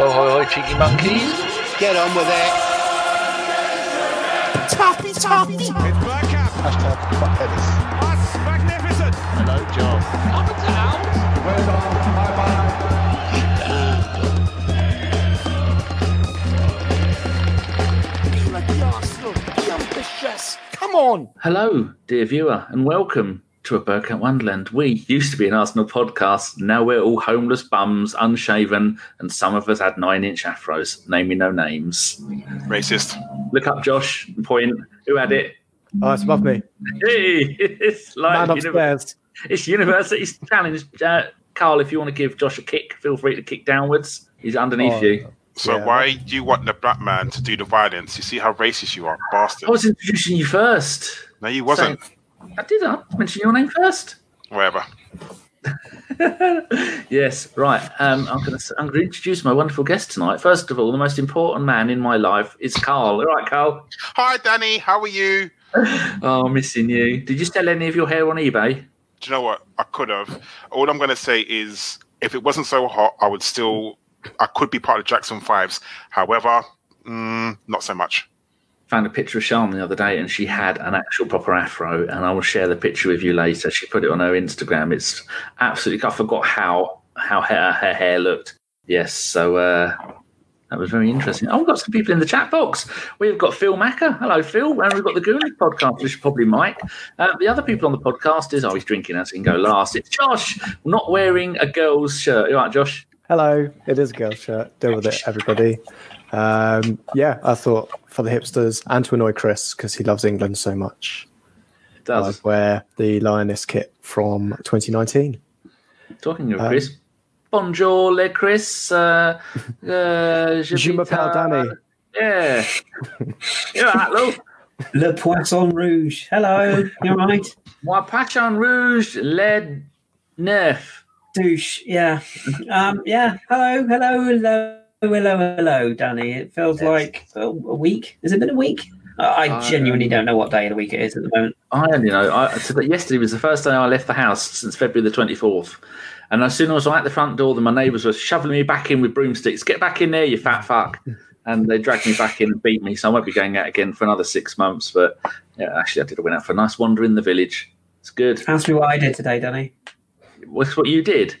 Ho, ho, ho, cheeky monkeys. Get on with it. Toppy, toppy. It's Bergkamp. Hashtag fuck Dennis. That's magnificent. Hello, John. Up and down. Be like the Arsenal. Ambitious. Come on. Hello, dear viewer, and welcome to a Bergkamp Wonderland. We used to be an Arsenal podcast. Now we're all homeless bums, unshaven, and some of us had nine inch afros. Name me no names. Racist. Look up Josh point. Who had it? Oh, it's above me. Hey, it's like Man univer- upstairs. it's university's challenge. Uh, Karl, if you want to give Josh a kick, feel free to kick downwards. He's underneath Oh, you. So Yeah. why do you want the black man to do the violence? You see how racist you are, bastard. I was introducing you first. no, you wasn't. I did. I mention your name first. Wherever. yes, right. Um, I'm going to I'm to introduce my wonderful guest tonight. First of all, the most important man in my life is Karl. All right, Karl. Hi, Danny. How are you? Oh, I'm missing you. Did you sell any of your hair on eBay? Do you know what? I could have. All I'm going to say is, if it wasn't so hot, I would still. I could be part of Jackson Fives. However, mm, not so much. Found a picture of Charmin the other day, and she had an actual proper afro. And I will share the picture with you later. She put it on her Instagram. It's absolutely. I forgot how how her, her hair looked. Yes, so uh, that was very interesting. Oh, we've got some people in the chat box. We've got Phil Macker. Hello, Phil. And we've got the Goonies podcast, which is probably Mike. Uh, the other people on the podcast is, oh, he's drinking as he can go last. It's Josh, not wearing a girl's shirt. You all right, Josh? Hello, it is a girl's shirt. Deal with it, everybody. Um, yeah, I thought for the hipsters and to annoy Kris because he loves England so much, It does. I'd wear the Lioness kit from 2019. Talking of Um, Kris. Bonjour, le Kris. Uh, uh, je Je m'appelle m'appelle- Danny. Yeah. You're right, Lou. Le Poisson Rouge. Hello, you all right? Moi, Pachon Rouge, led neuf. Douche. Yeah. Um, yeah. Hello, hello, hello, hello, hello, Danny. It feels Yes. like oh, a week. Has it been a week? I I genuinely don't know what day of the week it is at the moment. I, only know, I, yesterday was the first day I left the house since February the 24th. And as soon as I was at the front door, then my neighbours were shoveling me back in with broomsticks. Get back in there, you fat fuck. And they dragged me back in and beat me. So I won't be going out again for another six months. But yeah, actually, I did. I went out for a nice wander in the village. It's good. Ask me what I did today, Danny. What's what you did?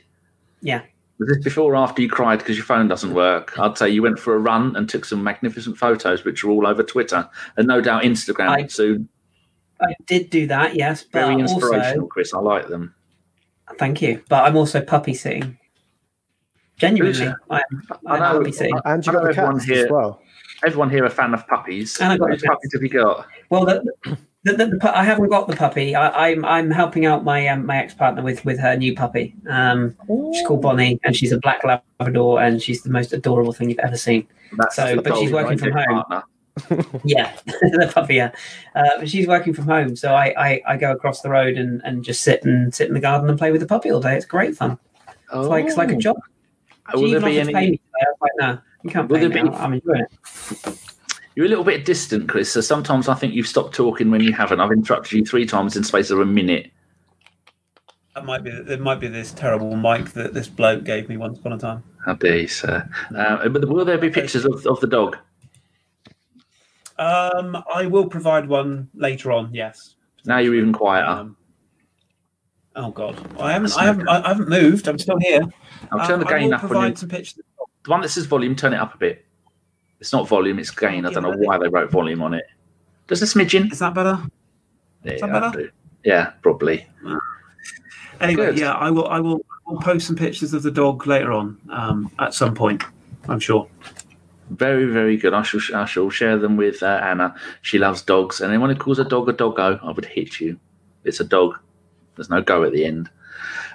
Yeah. Was this before or after you cried because your phone doesn't work? I'd say you went for a run and took some magnificent photos, which are all over Twitter and no doubt Instagram I- soon. I did do that, yes, but Very inspirational, also Kris. I like them. thank you. But I'm also puppy sitting. Genuinely, I'm, I I'm know- puppy sitting. And you I got the everyone cats here- as well. Everyone here a fan of puppies. And I've got Which the cats. puppies have you got? Well, the, the, the, the, I haven't got the puppy. I, I'm I'm helping out my um, my ex partner with with her new puppy. Um, she's called Bonnie, and she's a black Labrador, and she's the most adorable thing you've ever seen. That's So, the but she's working from home. partner. Yeah, the puppy. Yeah, uh, but she's working from home, so I, I, I go across the road and, and just sit and sit in the garden and play with the puppy all day. It's great fun. It's like it's like a job. Oh. She Will there be offered pay any? me today. Like, no, you can't Will pay there me. be- I'm enjoying it. You're a little bit distant, Kris. So sometimes I think you've stopped talking when you haven't. I've interrupted you three times in space of a minute. That might be it. Might be this terrible mic that this bloke gave me once upon a time. How dare you, sir? Uh, but will there be pictures of, of the dog? Um, I will provide one later on. Yes. Now you're even quieter. Um, oh God, I haven't, I haven't, I haven't moved. I'm still here. I'll turn the Um, gain up on you. provide some pictures. The one that says volume, turn it up a bit. It's not volume, it's gain. I don't know why they wrote volume on it. Does a smidgen? Is that better? Yeah, that better? yeah probably. Anyway, Good. yeah, I will, I will, I'll post some pictures of the dog later on. Um, at some point, I'm sure. Very, very good. I shall, I shall share them with uh, Anna. She loves dogs, and anyone who calls a dog a doggo, I would hit you. It's a dog. There's no go at the end.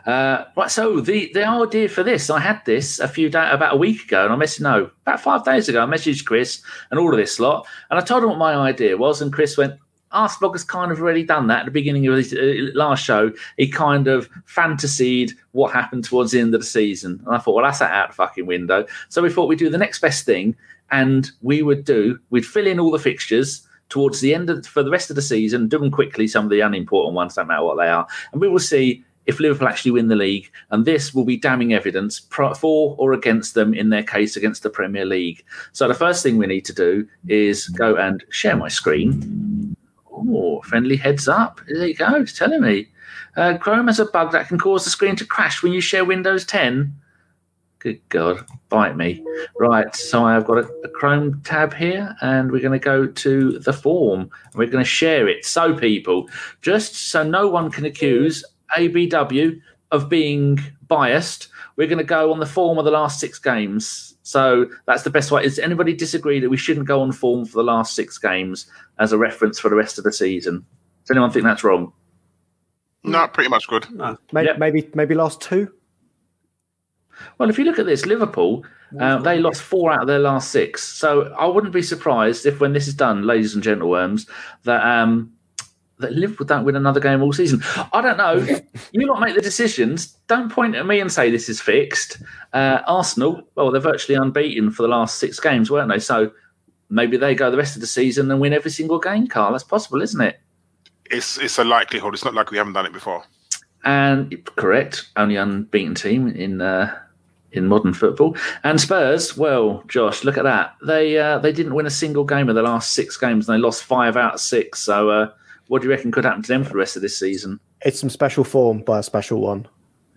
Uh, right, so the the idea for this, I had this a few days, about a week ago, and I messaged no, about five days ago. I messaged Kris and all of this lot, and I told him what my idea was, and Kris went, Arsenal has kind of already done that at the beginning of his uh, last show. He kind of fantasied what happened towards the end of the season, and I thought, well, that's that out the fucking window. So we thought we'd do the next best thing, and we would do we'd fill in all the fixtures towards the end of for the rest of the season, do them quickly. Some of the unimportant ones don't matter what they are, and we will see if Liverpool actually win the league, and this will be damning evidence for or against them in their case against the Premier League. So the first thing we need to do is go and share my screen. Oh, friendly heads up. There you go. It's telling me. Uh, Chrome has a bug that can cause the screen to crash when you share Windows 10. Good God, bite me. Right, so I've got a, a Chrome tab here, and we're going to go to the form. And we're going to share it. So, people, just so no one can accuse ABW of being biased, we're going to go on the form of the last six games. So that's the best way. Does anybody disagree that we shouldn't go on form for the last six games as a reference for the rest of the season? Does anyone think that's wrong? No, pretty much good. Maybe, Yep. maybe, maybe last two. Well, if you look at this, Liverpool, uh, they lost four out of their last six. So I wouldn't be surprised if, when this is done, ladies and gentleworms, that um, that Liverpool don't win another game all season. I don't know. you lot make the decisions. Don't point at me and say this is fixed. Uh, Arsenal, well, they're virtually unbeaten for the last six games, weren't they? So maybe they go the rest of the season and win every single game, Karl. That's possible, isn't it? It's it's a likelihood. It's not like we haven't done it before. and correct, only unbeaten team in uh, in modern football. And Spurs, well, Josh, look at that. They uh, they didn't win a single game of the last six games, and they lost five out of six. So, uh, what do you reckon could happen to them for the rest of this season? It's some special form by a special one.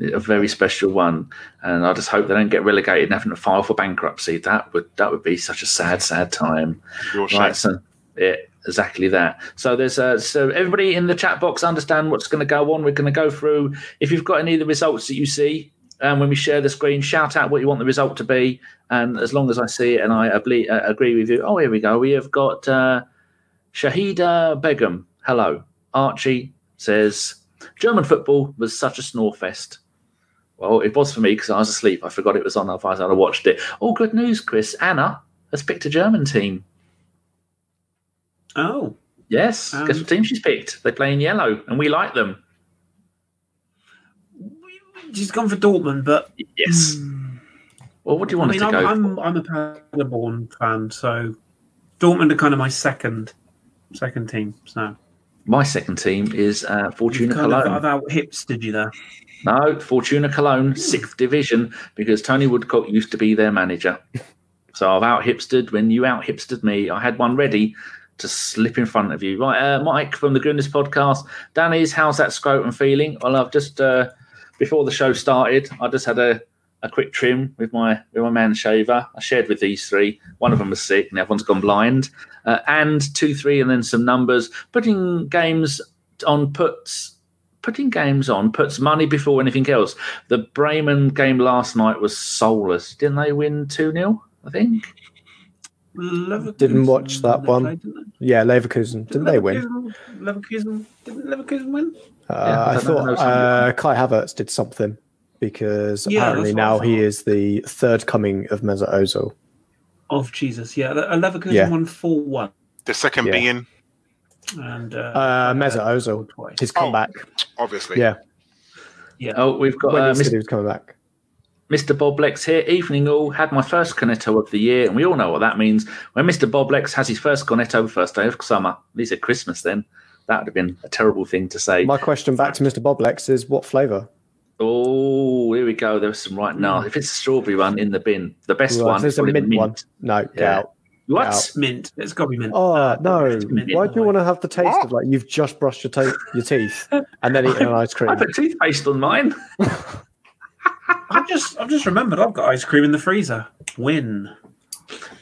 A very special one, and I just hope they don't get relegated and having to file for bankruptcy. That would that would be such a sad, sad time. Your shame. Right, so yeah, exactly that. So there's uh, so everybody in the chat box understand what's going to go on. We're going to go through. If you've got any of the results that you see, and when we share the screen, shout out what you want the result to be. And as long as I see it and I able- uh, agree with you, oh here we go. We have got uh, Shahida Begum. Hello, Archie says German football was such a snore fest. Well, it was for me because I was asleep. I forgot it was on. Otherwise, I'd have watched it. Oh, good news, Kris. Anna has picked a German team. Oh, Yes, Um, guess what team she's picked? They play in yellow, and we like them. she's gone for Dortmund, but Yes. Well, what do you want I mean, to I'm, go? I'm, I'm a Paderborn fan, so Dortmund are kind of my second second team. So My second team is uh, Fortuna kind Cologne. I've out hipstered you there. No, Fortuna Cologne, sixth division, because Tony Woodcock used to be their manager. So I've out hipstered. When you out hipstered me, I had one ready to slip in front of you. Right, uh, Mike from the Goodness Podcast. Danny's, how's that scrotum feeling? Well, I've just uh, before the show started, I just had a, a quick trim with my with my man shaver. I shared with these three. One of them was sick, and the other one's gone blind. Uh, and two, three, and then some numbers. Putting games on puts putting games on puts money before anything else. The Bremen game last night was soulless. Didn't they win 2 0? I think. Leverkusen, Didn't watch that one. played, didn't Yeah, Leverkusen. Didn't they win? Leverkusen, Leverkusen didn't Leverkusen win? Uh, Yeah, I I thought uh, Kai Havertz did something because Yeah, apparently that's what I now he is the third coming of Mesut Ozil. Of Jesus, yeah. Le- Leverkusen Yeah. won four one, The second Yeah. being, and uh, Uh, Mesut Ozil, twice. his Oh. comeback. obviously. Yeah, Yeah. Oh, we've got when uh, he Mr. he was coming back. Mr. Bob Lex here. Evening all. Had my first cornetto of the year, and we all know what that means. When Mr. Bob Lex has his first cornetto, first day of summer, these are Christmas then. That would have been a terrible thing to say. My question back to Mr. Boblex is what flavour? Oh, here we go. There's some right now. If it's a strawberry one in the bin, the best Right, one. there's a probably the mint, one. No, get Yeah. out. What? out. mint. It's got to be mint. Oh Uh, no! mint. Why do you want to have the taste of like you've just brushed your, ta- your teeth and then eaten an ice cream? I put toothpaste on mine. I've just I've just remembered I've got ice cream in the freezer. Win.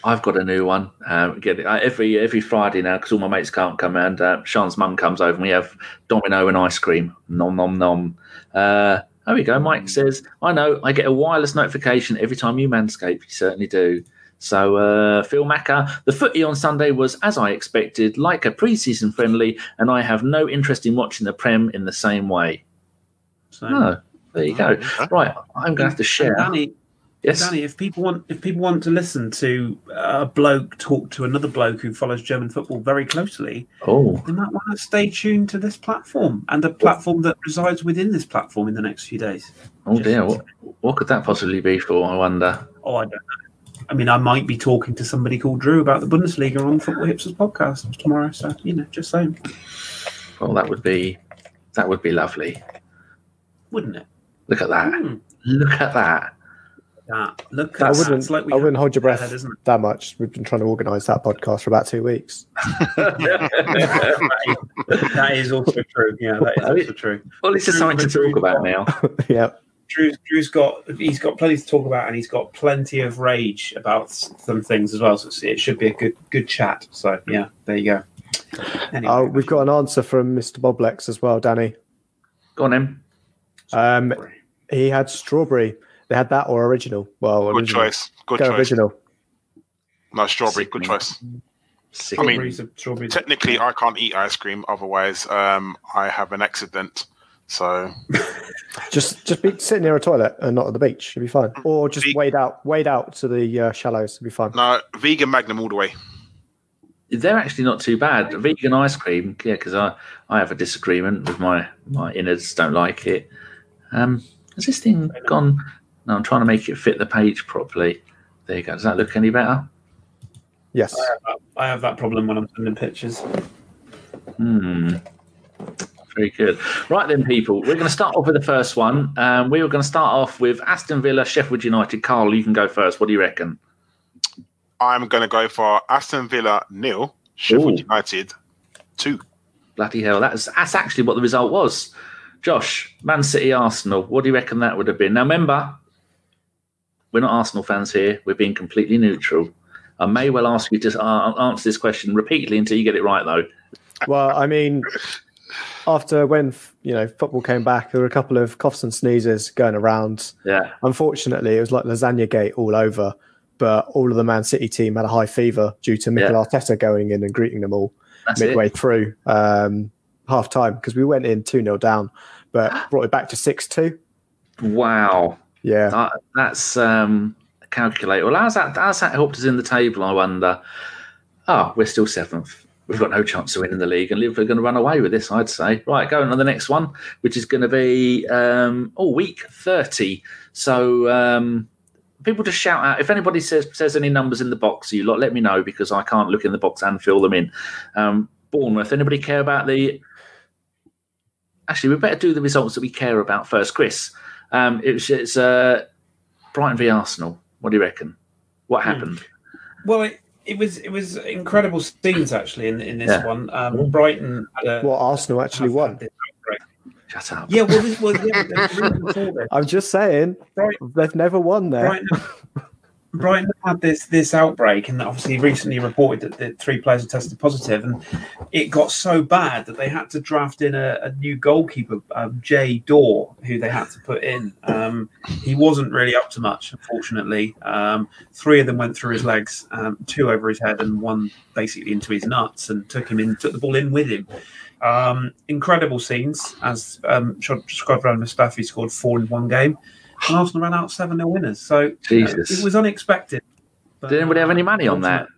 I've got a new one. Um, get it uh, every every Friday now because all my mates can't come round. Uh, Sean's mum comes over and we have Domino and ice cream. Nom nom nom. Uh, there we go. Mike says, "I know. I get a wireless notification every time you manscape. You certainly do." So, uh, Phil Macker, the footy on Sunday was as I expected, like a pre-season friendly, and I have no interest in watching the Prem in the same way. So Oh, there you go. Right, I'm going to have to share. Danny, Yes, Danny, if people want if people want to listen to a bloke talk to another bloke who follows German football very closely, Oh, they might want to stay tuned to this platform and a platform that resides within this platform in the next few days. oh dear. What, what could that possibly be for? I wonder. Oh, I don't know. I mean, I might be talking to somebody called Drew about the Bundesliga on Football Hipsters podcast tomorrow. So you know, just saying. Well, that would be that would be lovely. wouldn't it? Look at that. Hmm. Look at that. That look I at that. wouldn't. It's like we I wouldn't hold your breath ahead, isn't that much. We've been trying to organise that podcast for about two weeks. that is also true. Yeah, that is also true. Well, it's is something to talk about now. yeah. Drew's, Drew's got he's got plenty to talk about, and he's got plenty of rage about some things as well. So it should be a good good chat. So yeah, there you go. Anyway, Oh, we've got an answer from Mr. Boblex as well, Danny. Go on, him. Um, he had strawberry. They had that or original. Well, Good original. choice. Good Go choice. original. No, strawberry. Good choice. Sick. I mean, strawberries. Technically, I can't eat ice cream. Otherwise, um, I have an accident. So Just just be sitting near a toilet and not at the beach. It'd be fine. Or just Ve- wade out, wade out to the uh, shallows. It'd be fine. no, vegan Magnum all the way. They're actually not too bad. Vegan ice cream, yeah, because I, I have a disagreement with my, my innards, don't like it. Um, has this thing gone? No, I'm trying to make it fit the page properly. There you go. Does that look any better? Yes. I have, that, I have that problem when I'm sending pictures. Hmm. Very good. Right then, people, we're going to start off with the first one. Um, we were going to start off with Aston Villa, Sheffield United. Karl, you can go first. What do you reckon? I'm going to go for Aston Villa nil, Sheffield Ooh. United two. Bloody hell, that's that's actually what the result was. Josh, Man City, Arsenal. What do you reckon that would have been? Now, remember, we're not Arsenal fans here. We're being completely neutral. I may well ask you to uh, answer this question repeatedly until you get it right, though. Well, I mean, after when you know football came back, there were a couple of coughs and sneezes going around. Yeah, Unfortunately, it was like lasagna gate all over. But all of the Man City team had a high fever due to Mikel Yeah. Arteta going in and greeting them all that's midway it. through um, half time because we went in 2 0 down, but brought it back to 6 2. Wow, Yeah. that, that's um, a calculator. Well, how's that? How's that helped us in the table? I wonder. Oh, we're still seventh. We've got no chance of winning the league, and Liverpool are going to run away with this. I'd say. Right, going on the next one, which is going to be um, oh week thirty. So um, people just shout out if anybody says says any numbers in the box. You lot, let me know because I can't look in the box and fill them in. Um, Bournemouth. Anybody care about the? Actually, we better do the results that we care about first, Kris. Um, it's it's uh, Brighton v Arsenal. What do you reckon? What happened? Well, it, it was it was incredible scenes actually in in this Yeah. one. Um, Brighton had a What Arsenal actually won. had this outbreak. Shut up. Yeah, well, well, yeah, the reason for this, I'm just saying, Brighton, they've never won there. Brighton, Brighton had this this outbreak, and obviously recently reported that the three players had tested positive, and it got so bad that they had to draft in a, a new goalkeeper, um, Jay Dorr, who they had to put in. Um, he wasn't really up to much, unfortunately. Um, three of them went through his legs, um, two over his head, and one basically into his nuts, and took him in, took the ball in with him. Um, incredible scenes as um, Shkodran Mustafi scored four in one game. And Arsenal ran out 7 0 winners. So you know, it was unexpected. But, Did anybody have any money on that?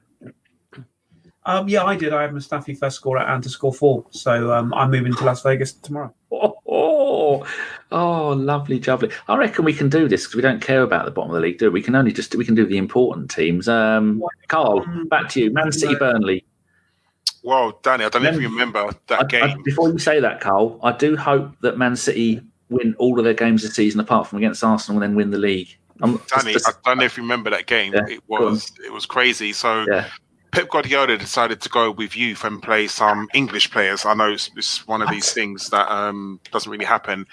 Um, yeah, I did. I had Mustafi first scorer and to score four. So um, I'm moving to Las Vegas tomorrow. Oh, oh, oh, lovely, lovely. I reckon we can do this because we don't care about the bottom of the league, do we? We can only just we can do the important teams. Um, Karl, back to you. Man City, Burnley. Well, Danny, I don't know if you remember that I- I- game. before you say that, Karl, I do hope that Man City win all of their games this season, apart from against Arsenal, and then win the league. I'm, Danny, just- I don't know if you remember that game. Yeah, it was it was crazy. So Yeah. Pep Guardiola decided to go with youth and play some English players. I know it's, it's one of these things that um, doesn't really happen.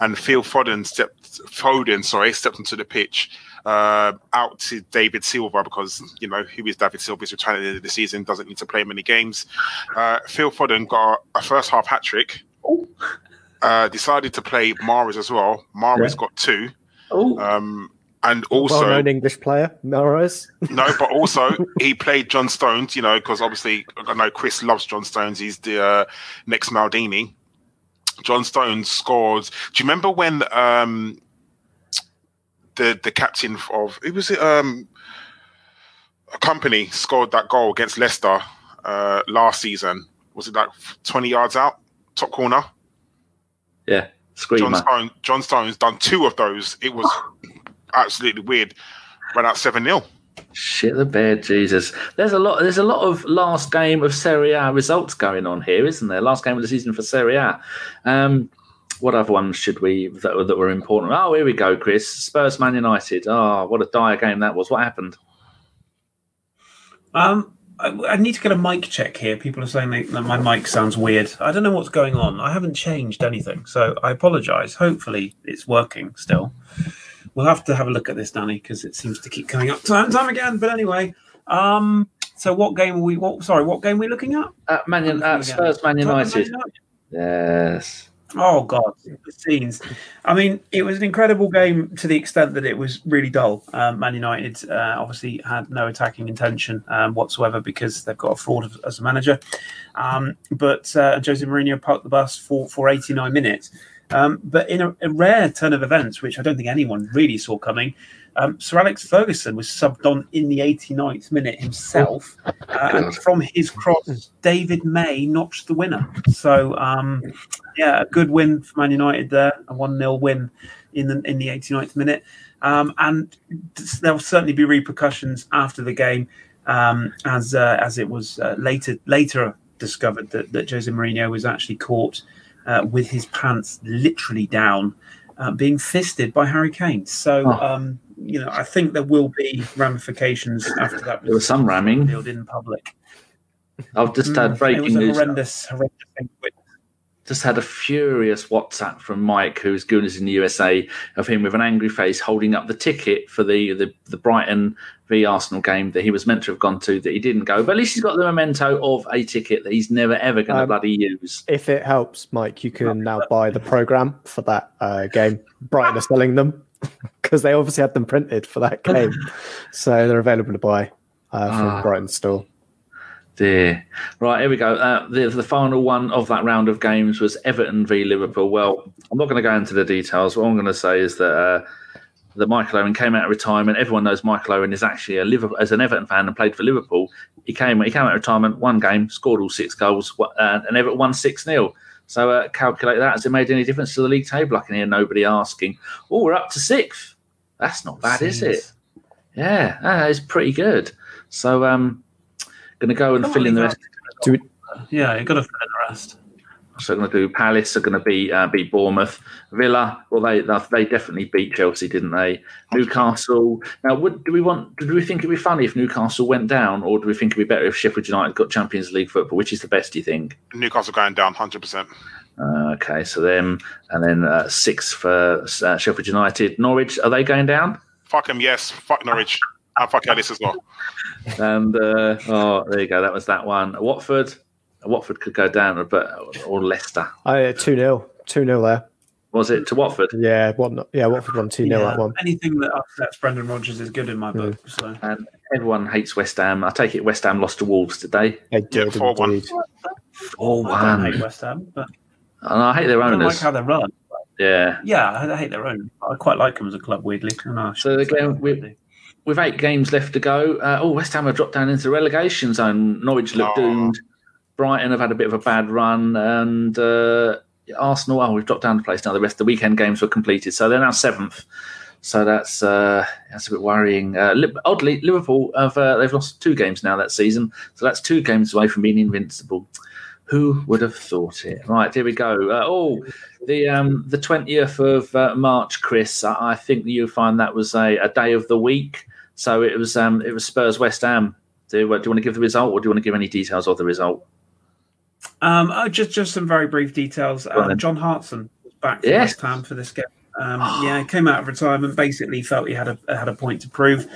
And Phil Foden stepped Foden, sorry, stepped onto the pitch. Uh, out to David Silva because you know who is David Silva is retiring at the end of the season doesn't need to play many games. Uh, Phil Foden got a first half hat trick. Uh, decided to play Mahrez as well. Mahrez Yeah. got two. oh, Um, and also Well-known English player, Melrose. no, but also he played John Stones, you know, because obviously I know Kris loves John Stones. He's the uh, next Maldini. John Stones scored. Do you remember when um, the the captain of it was it um, a Kompany scored that goal against Leicester uh, last season? Was it like twenty yards out, top corner? Yeah, John screamer. Stones. John Stones done two of those. It was absolutely weird. Ran out seven 0 Shit the bed, Jesus. There's a lot. There's a lot of last game of Serie A results going on here, isn't there? Last game of the season for Serie A. Um, what other ones should we that, were- that were important? Oh, here we go, Kris. Spurs Man United. Oh, what a dire game that was. What happened? Um, I, I need to get a mic check here. People are saying they, that my mic sounds weird. I don't know what's going on. I haven't changed anything, so I apologise. Hopefully, it's working still. We'll have to have a look at this, Danny, because it seems to keep coming up time and time again. But anyway, um, so what game are we? What sorry, what game are we looking at? Uh, Man, uh, Spurs Man United. United. Yes. Oh God, the scenes! I mean, it was an incredible game to the extent that it was really dull. Um, Man United uh, obviously had no attacking intention um, whatsoever because they've got a fraud as- a manager. Um, but uh, Jose Mourinho parked the bus for for 89 minutes. Um, but in a, a rare turn of events, which I don't think anyone really saw coming, um, Sir Alex Ferguson was subbed on in the 89th minute himself, uh, and from his cross, David May notched the winner. So, um, yeah, a good win for Man United there, a one 0 win in the in the 89th minute, um, and there will certainly be repercussions after the game, um, as uh, as it was uh, later later discovered that, that Jose Mourinho was actually caught uh, with his pants literally down, uh, being fisted by Harry Kane. So. Oh. Um, you know, I think there will be ramifications after that. There was some ramming. in public. I've just Mm, had it breaking was a news. horrendous, horrendous thing. witness. Just had a furious WhatsApp from Mike, who's gooners in the USA, of him with an angry face holding up the ticket for the, the, the Brighton v Arsenal game that he was meant to have gone to that he didn't go. But at least he's got the memento of a ticket that he's never ever going to Um, bloody use. If it helps, Mike, you can now buy the program for that uh, game. Brighton are selling them because they obviously had them printed for that game, so they're available to buy uh, from Ah. Brighton store. Dear. Right, here we go. Uh, the, the final one of that round of games was Everton v Liverpool. Well, I'm not going to go into the details. What I'm going to say is that uh, that Michael Owen came out of retirement. Everyone knows Michael Owen is actually a Liverpool as an Everton fan and played for Liverpool. He came he came out of retirement, one game, scored all six goals, uh, and Everton won six 0 So uh, calculate that. Has it made any difference to the league table? I can hear nobody asking. Oh, we're up to sixth. That's not bad, is it? Yeah, that is pretty good. So um, going to go and Come fill on, in the rest. Do we, Yeah, you've got to fill in the rest. So going to do Palace are going to beat uh, beat Bournemouth, Villa. Well, they they definitely beat Chelsea, didn't they? Newcastle. Now, would do we want? Do we think it'd be funny if Newcastle went down, or do we think it'd be better if Sheffield United got Champions League football? Which is the best? Do you think? Newcastle going down 100%. Uh, okay, so then and then uh, six for uh, Sheffield United. Norwich are they going down? Fuck him, yes. Fuck Norwich. And fuck Ellis as well. And uh, oh, there you go. That was that one. Watford. Watford could go down, but or Leicester. I two 0 two 0 there. Was it to Watford? Yeah, one. Yeah, Watford won two 0 Yeah, that one. anything that upsets Brendan Rodgers is good in my book. So And everyone hates West Ham. I take it West Ham lost to Wolves today. They did 4-1. indeed. Oh, I don't hate one. West Ham, but And I hate their I don't like owners. how they run. Yeah. Yeah, I I hate their own. I quite like them as a club. Weirdly, I know I So shouldn't say again, that, we- weirdly. With eight games left to go, uh, oh, West Ham have dropped down into the relegation zone. Norwich look Oh. doomed. Brighton have had a bit of a bad run. And uh, Arsenal, oh, we've dropped down the place now. The rest of the weekend games were completed. So they're now seventh. So that's uh, that's a bit worrying. Uh, oddly, Liverpool have uh, they've lost two games now that season, so that's two games away from being invincible. Who would have thought it? Right, here we go. Uh, oh, the um, the twentieth of uh, March, Kris. I, I think you'll find that was a, a day of the week. So it was um, it was Spurs West Ham. Do, do you want to give the result, or do you want to give any details of the result? Um, oh, just just some very brief details. Um. John Hartson was back for Yes. West Ham for this game. Um, yeah, he came out of retirement. Basically, felt he had a had a point to prove,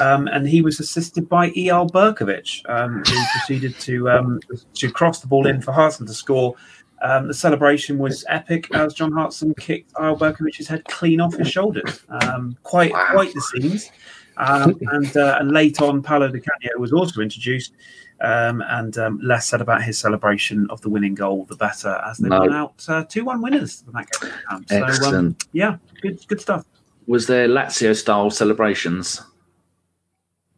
um, and he was assisted by Eyal Berkovic, um, who proceeded to um, to cross the ball in for Hartson to score. Um, the celebration was epic as John Hartson kicked Eyal Berkovic's head clean off his shoulders. Um, quite Wow. quite the scenes. Um, and uh, and late on, Paolo Di Canio was also introduced, um, and um, less said about his celebration of the winning goal, the better, as they No. went out uh, two one winners in that game. Um, so um, Excellent. yeah, good good stuff. was there Lazio style celebrations,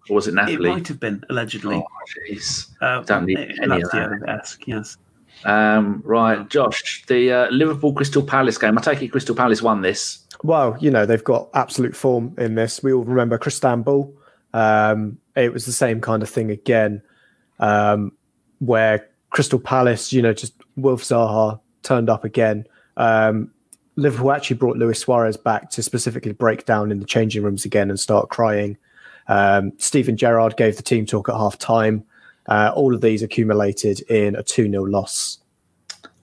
or was it Napoli? It might have been allegedly Oh, jeez. Uh, Don't need any Lazio-esque, Yes. Um, right, Josh, the uh, Liverpool Crystal Palace game. I take it Crystal Palace won this. Well, you know, they've got absolute form in this. We all remember Cristambul. Um, it was the same kind of thing again, um, where Crystal Palace, you know, just Wilf Zaha turned up again. Um, Liverpool actually brought Luis Suarez back to specifically break down in the changing rooms again and start crying. Um, Steven Gerrard gave the team talk at half time. Uh, all of these accumulated in a 2 0 loss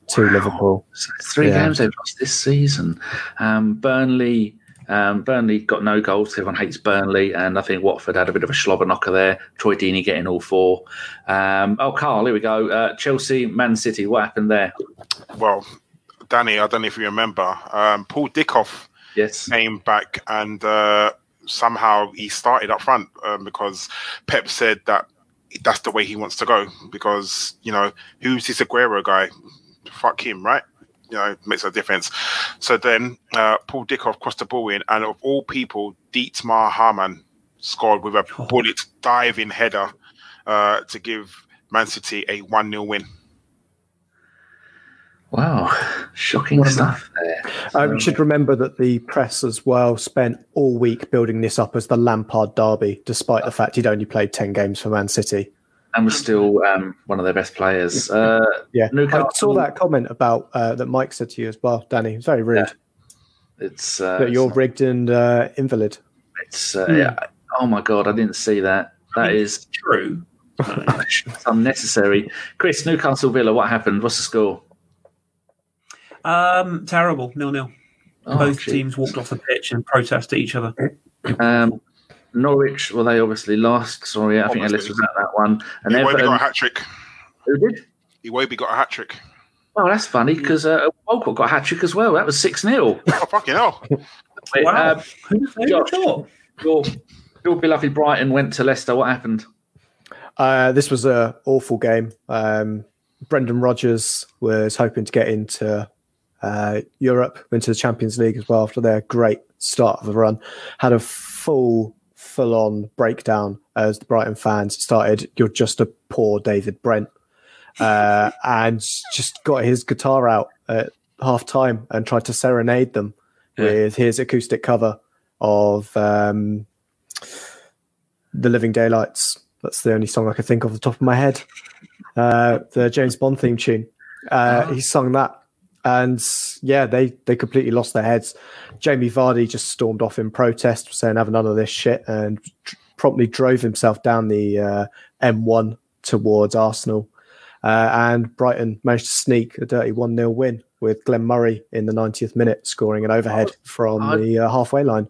to Liverpool. So three Yeah. games they've lost this season. Um, Burnley. Um, Burnley got no goals. Everyone hates Burnley, and I think Watford had a bit of a slobber knocker there. Troy Deeney getting all four. Um, oh, Karl, here we go. Uh, Chelsea, Man City. What happened there? Well, Danny, I don't know if you remember, um, Paul Dickov Yes, came back and uh, somehow he started up front um, because Pep said that that's the way he wants to go. Because you know, who's this Aguero guy? Fuck him, right? You know, makes a difference. So then uh, Paul Dickov crossed the ball in, and of all people, Dietmar Hamann scored with a bullet diving header uh, to give Man City a 1 0 win. Wow, shocking stuff there. Uh, we should remember that the press as well spent all week building this up as the Lampard derby, despite the fact he'd only played 10 games for Man City. And was still um, one of their best players. Uh, Yeah, Newcastle- I saw that comment about uh, that Mike said to you as well, Danny. It was very rude it's uh, that you're rigged and uh, invalid. it's uh, yeah. Oh my god, I didn't see that. That is True. it's unnecessary. Kris, Newcastle Villa. What happened? What's the score? Um, terrible. Nil nil. Oh, Both gee. teams walked off the pitch and protested each other. Um, Norwich, well, they obviously lost. Sorry, I think Ellis Obviously. was at that one. And Iwobi Everton, got a hat trick. who did? Iwobi got a hat trick. Oh, that's funny because uh, Walcott got a hat trick as well. That was 6 0. Oh, fucking hell. Wow. Um, Who who Josh. thought? your, your beloved Brighton went to Leicester. What happened? Uh, this was a awful game. Um, Brendan Rodgers was hoping to get into uh, Europe, to the Champions League as well after their great start of the run. Had a full, full-on breakdown as the Brighton fans started. You're just a poor David Brent, uh, and just got his guitar out at half time and tried to serenade them Yeah. with his acoustic cover of um, the Living Daylights. That's the only song I could think of off the top of my head. Uh, the James Bond theme tune. Uh, He sung that, and yeah, they they completely lost their heads. Jamie Vardy just stormed off in protest, saying "Have none of this shit," and tr- promptly drove himself down the uh, M1 towards Arsenal. Uh, and Brighton managed to sneak a dirty 1 0 win with Glenn Murray in the 90th minute scoring an overhead from I- the uh, halfway line.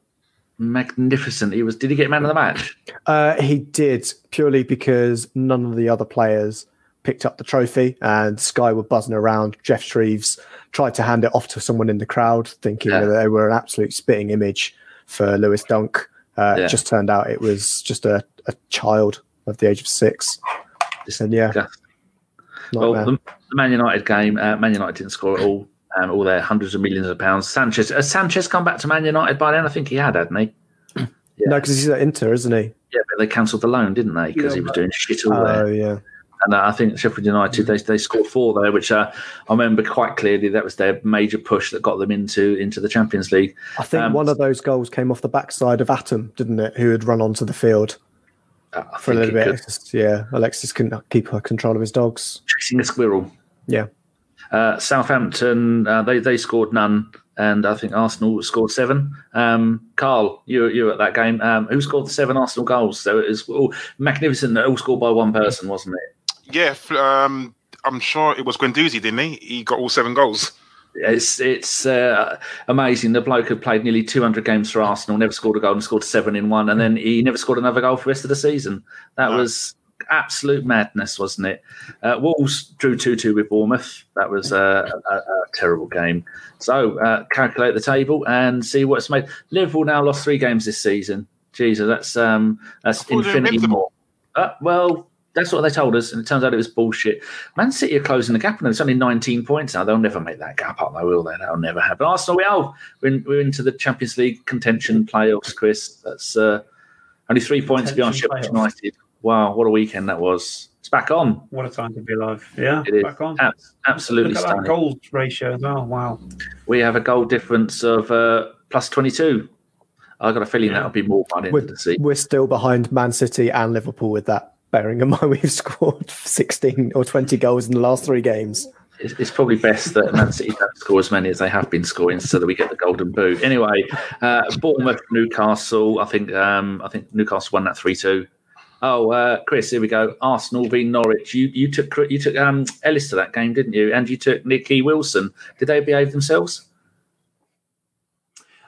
Magnificent. He was. Did he get man of the match? Uh, he did purely because none of the other players picked up the trophy, and Sky were buzzing around. Jeff Shreeves tried to hand it off to someone in the crowd, thinking Yeah. that they were an absolute spitting image for Lewis Dunk. Uh, Yeah. It just turned out it was just a, a child of the age of six. And yeah, Disgusting. Well, the, the Man United game, uh, Man United didn't score at all. Um, all their hundreds of millions of pounds. Sanchez, has Sanchez come back to Man United by then? I think he had, hadn't he? no, because he's at Inter, isn't he? Yeah, but they cancelled the loan, didn't they? Because he was doing shit all there. Oh yeah. And uh, I think Sheffield United they, they scored four there, which uh, I remember quite clearly. That was their major push that got them into into the Champions League. I think Um, one of those goals came off the backside of Atom, didn't it? Who had run onto the field Uh, for a little bit. yeah, Alexis couldn't keep control of his dogs. chasing a squirrel. Yeah. Uh, Southampton uh, they they scored none, and I think Arsenal scored seven. Um, Karl, you you were at that game. Um, who scored the seven Arsenal goals? So it was all magnificent. All scored by one person, wasn't it? Yeah, um, I'm sure it was Guendouzi, didn't he? He got all seven goals. It's it's uh, amazing. The bloke had played nearly 200 games for Arsenal, never scored a goal, and scored seven in one, and then he never scored another goal for the rest of the season. That No. was absolute madness, wasn't it? Uh, Wolves drew 2 2 with Bournemouth. That was uh, a, a terrible game. So, uh, calculate the table and see what's made. Liverpool now lost three games this season. Jesus, that's um, that's I thought they were infinity more. Uh, well, that's what they told us, and it turns out it was bullshit. Man City are closing the gap, and it's only 19 points now. They'll never make that gap up, though, will they? That'll never happen. Arsenal, we are. We're, in, we're into the Champions League contention playoffs, Kris. That's uh, only three points beyond Contention Sheffield. United. Wow, what a weekend that was. It's back on. What a time to be alive. Yeah, It is. back on. Ab- absolutely Look at that stunning. goals ratio as well. Wow. We have a goal difference of uh, plus 22. I've got a feeling that'll be more by the We're, the season. we're still behind Man City and Liverpool with that. Bearing in mind we've scored 16 or 20 goals in the last three games. it's, probably best that Man City don't score as many as they have been scoring, so that we get the golden boot. Anyway, uh, Bournemouth, Newcastle. I think um, I think Newcastle won that three two. Oh, uh, Kris, here we go. Arsenal v Norwich. You you took you took um, Ellis to that game, didn't you? And you took Nicky Wilson. Did they behave themselves?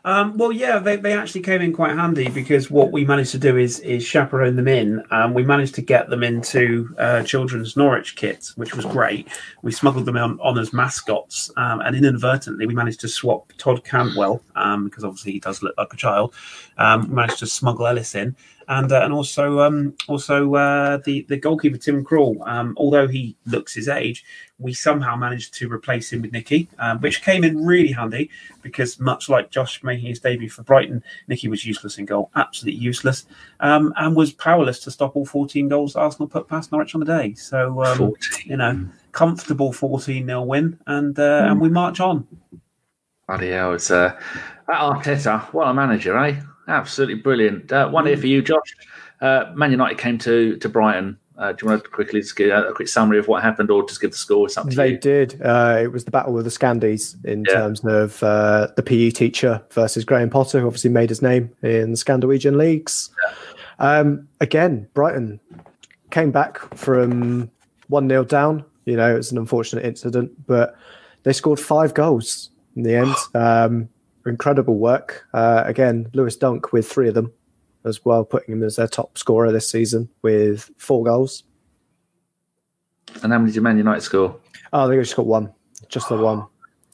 Um, well, yeah, they, they actually came in quite handy because what we managed to do is is chaperone them in. Um, we managed to get them into uh, children's Norwich kits, which was great. We smuggled them on, on as mascots, um, and inadvertently we managed to swap Todd Cantwell um, because obviously he does look like a child. Um, managed to smuggle Ellis in, and uh, and also um, also uh, the the goalkeeper Tim Krul. Um, although he looks his age, we somehow managed to replace him with Nicky, um, which came in really handy because much like Josh making his debut for Brighton, Nicky was useless in goal, absolutely useless, um, and was powerless to stop all 14 goals Arsenal put past Norwich on the day. So um, you know, comfortable 14 0 win, and uh, and we march on. Bloody hell, it's uh, that Arteta, what a manager, eh? Absolutely brilliant. Uh, one here for you, Josh. Uh, Man United came to to Brighton. Uh, do you want to quickly just give a quick summary of what happened, or just give the score? It's to They did. Uh, it was the battle of the Scandies in Yeah. terms of uh, the PE teacher versus Graham Potter, who obviously made his name in the Scandinavian leagues. Um, again, Brighton came back from 1 0 down. You know, it was an unfortunate incident, but they scored five goals in the end. Um, incredible work. Uh, again, Lewis Dunk with three of them as well, putting him as their top scorer this season with four goals. And how many did Man United score? Oh, they just got one, just the one.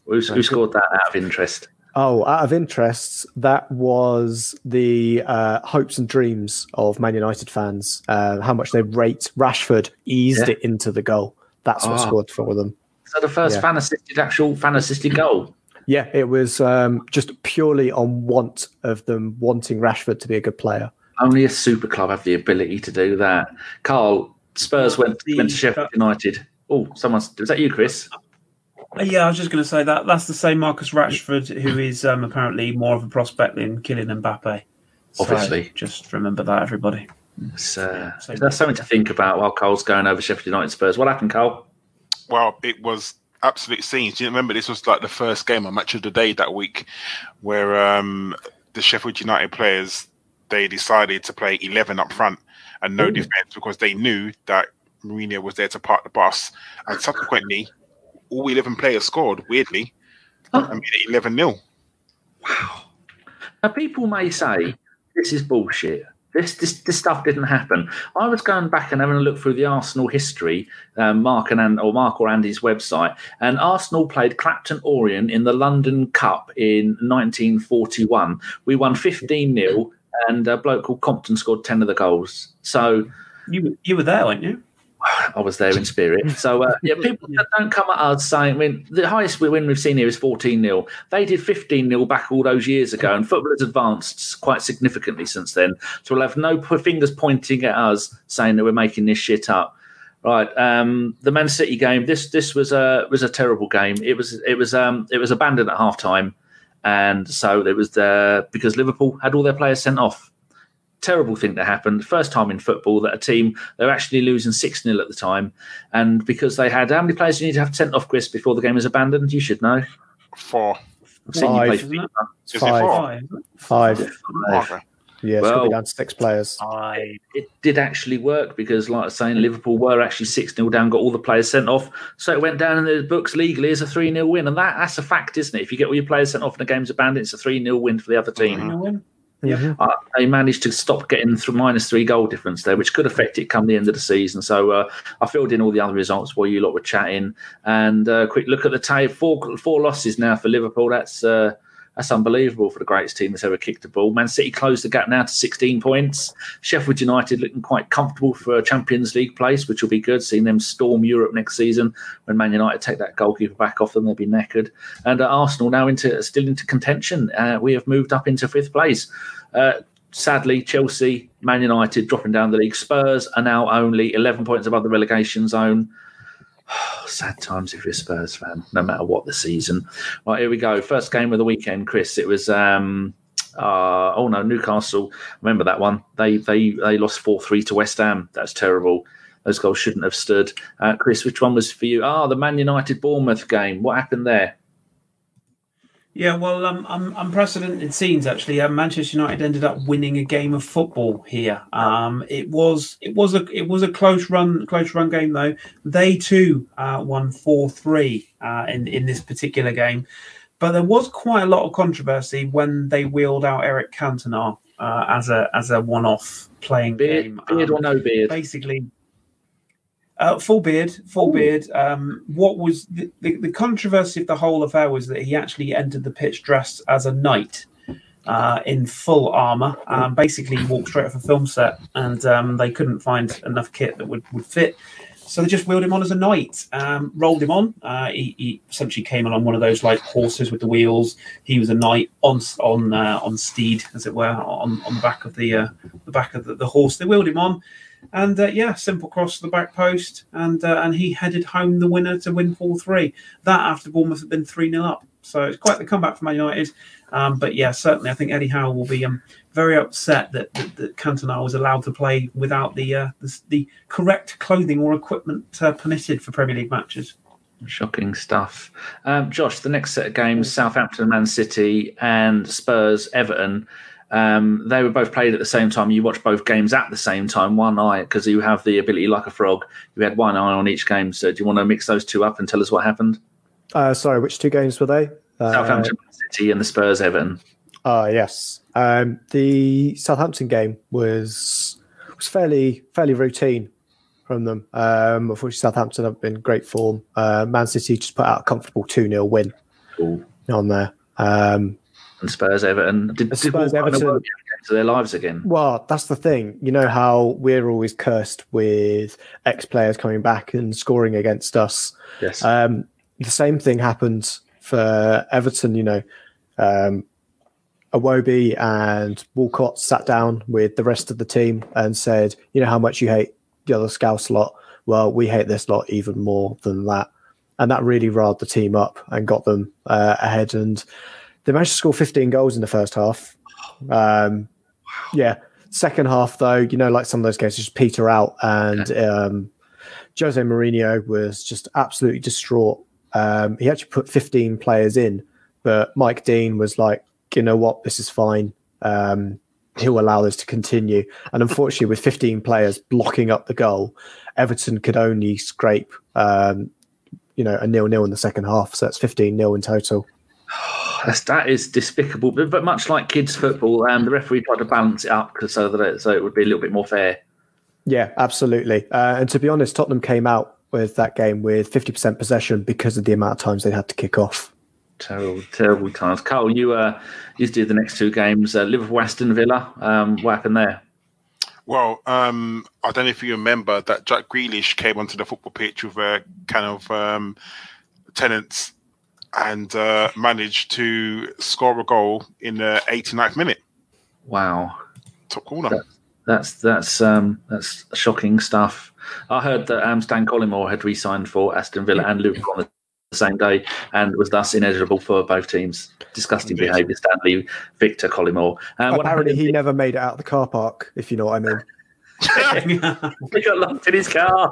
Who, who scored that out of interest? Oh, out of interest, that was the uh, hopes and dreams of Man United fans. Uh, how much they rate Rashford eased Yeah. it into the goal. That's what Ah. scored for them. So the first Yeah. fan assisted actual fan assisted goal. Yeah, it was um, just purely on want of them wanting Rashford to be a good player. Only a super club have the ability to do that. Karl, Spurs went The- went to Sheffield United. Oh, someone's was that you, Kris? Uh, Yeah, I was just going to say that that's the same Marcus Rashford, who is um, apparently more of a prospect than Kylian Mbappe. So Obviously. just remember that, everybody. It's, uh, Same. there's something to think about while Karl's going over Sheffield United Spurs. What happened, Karl? Well, it was absolute scenes. Do You remember this was like the first game on Match of the Day that week, where um, the Sheffield United players they decided to play eleven up front and no defense because they knew that Mourinho was there to park the bus, and subsequently, all eleven players scored. Weirdly, Oh. I mean eleven 0 Now, people may say this is bullshit. This, this this stuff didn't happen. I was going back and having a look through the Arsenal history, um, Mark and or Mark or Andy's website, and Arsenal played Clapton Orient in the London Cup in 1941. We won 15 0 and a bloke called Compton scored 10 of the goals. So You you were there, weren't you? I was there in spirit. So uh, yeah, people don't come at us saying, I mean, the highest win we've seen here is 14 0. They did 15 0 back all those years ago, and football has advanced quite significantly since then. So we'll have no fingers pointing at us saying that we're making this shit up. Right, um, the Man City game. This this was a was a terrible game. It was it was um it was abandoned at half time, and so it was the because Liverpool had all their players sent off terrible thing that happened. First time in football that a team they're actually losing six 0 at the time, and because they had how many players do you need to have sent off, Kris, before the game is abandoned? You should know. Four. I've seen you Five. play Isn't it? FIFA. It's Is it five. Five. Five. Yeah, it's to Well- be down to six players. Five. It did actually work because, like I was saying, Liverpool were actually 6 0 down, got all the players sent off. So it went down in the books legally as a 3 0 win. And that, that's a fact, isn't it? If you get all your players sent off and the game's abandoned, it's a 3 0 win for the other team. You when? uh, they managed to stop getting through minus three goal difference there, which could affect it come the end of the season. So uh, I filled in all the other results while you lot were chatting. And uh, quick look at the table: four four losses now for Liverpool. That's uh, that's unbelievable for the greatest team that's ever kicked a ball. Man City closed the gap now to 16 points. Sheffield United looking quite comfortable for a Champions League place, which will be good. Seeing them storm Europe next season when Man United take that goalkeeper back off them, they'll be knackered. And uh, Arsenal now into still into contention. Uh, we have moved up into fifth place. Uh, sadly, Chelsea, Man United dropping down the league. Spurs are now only 11 points above the relegation zone. Sad times if you're a Spurs fan, no matter what the season. Right, here we go. First game of the weekend, Kris. It was um uh oh no, Newcastle. Remember that one? They they they lost four three to West Ham. That's terrible. Those goals shouldn't have stood. Uh, Kris, which one was for you? Ah, the Man United Bournemouth game. What happened there? Yeah, well, um, um, unprecedented scenes actually. Um, Manchester United ended up winning a game of football here. Um, it was it was a it was a close run close run game though. They too uh, won four three uh, in in this particular game, but there was quite a lot of controversy when they wheeled out Eric Cantona uh, as a as a one off playing Beard, game. beard Um, or no beard? basically uh, full beard full Ooh. beard. Um what was the, the, the controversy of the whole affair was that he actually entered the pitch dressed as a knight uh, in full armor um, basically he walked straight off a film set and um, they couldn't find enough kit that would, would fit. So they just wheeled him on as a knight um, rolled him on. Uh, he, he essentially came on one of those like horses with the wheels. He was a knight on on uh, on steed as it were on, on the back of the uh, the back of the, the horse. They wheeled him on and uh, yeah, simple cross to the back post, and uh, and he headed home the winner to win four three. That after Bournemouth had been three 0 up, so it's quite the comeback for Man United. Um, but yeah, certainly, I think Eddie Howe will be um, very upset that, that, that Cantona was allowed to play without the uh, the, the correct clothing or equipment uh, permitted for Premier League matches. Shocking stuff. Um, Josh, the next set of games Southampton, Man City, and Spurs, Everton. Um, they were both played at the same time. You watched both games at the same time, one eye, because you have the ability like a frog. You had one eye on each game. So, do you want to mix those two up and tell us what happened? Uh, sorry, which two games were they? Uh, Southampton, Man City, and the Spurs, Everton. Ah, yes. Um, the Southampton game was was fairly fairly routine from them. Um, unfortunately, Southampton have been great form. Uh, Man City just put out a comfortable two 0 win Cool. on there. Um, And Spurs, Everton. Did, did Spurs, Everton- into their lives again? well, that's the thing. You know how we're always cursed with ex players coming back and scoring against us. Yes. Um, the same thing happened for Everton. You know, um, Iwobi and Walcott sat down with the rest of the team and said, "You know how much you hate the other Scouse lot. Well, we hate this lot even more than that." And that really riled the team up and got them uh, ahead. And they managed to score 15 goals in the first half. Um, yeah. Second half, though, you know, like some of those games just peter out, and um, Jose Mourinho was just absolutely distraught. Um, he actually put 15 players in, but Mike Dean was like, you know what, this is fine. Um, he'll allow this to continue. And unfortunately, with 15 players blocking up the goal, Everton could only scrape, um, you know, a nil nil in the second half. So that's 15 nil in total. That's, that is despicable. But, but much like kids' football, um, the referee tried to balance it up so that it, so it would be a little bit more fair. Yeah, absolutely. Uh, and to be honest, Tottenham came out with that game with 50% possession because of the amount of times they had to kick off. Terrible, terrible times. Karl, you uh, you do the next two games. Uh, Liverpool, Aston Villa. Um, what happened there? Well, um, I don't know if you remember that Jack Grealish came onto the football pitch with a kind of um, tenants and uh, managed to score a goal in the 89th minute. Wow, Top corner. that's that's um, that's shocking stuff. I heard that um, Stan Collymore had re-signed for Aston Villa and Liverpool on the same day, and was thus ineligible for both teams. Disgusting Indeed. behaviour, Stanley Victor Collymore. Um, Apparently, happened he never made it out of the car park, if you know what I mean. he got locked in his car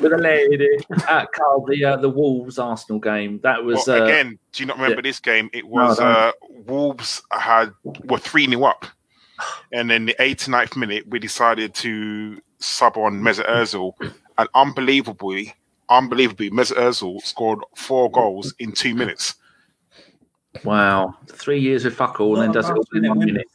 with a lady. at Karl, the uh, the Wolves Arsenal game that was Well, uh, again, do you not remember yeah. this game? It was No, uh, Wolves had were three new up, and then the 89th minute we decided to sub on Mesut Ozil, and unbelievably, unbelievably, Mesut Ozil scored four goals in two minutes. Wow, three years with fuck all, and then does it all in one minute.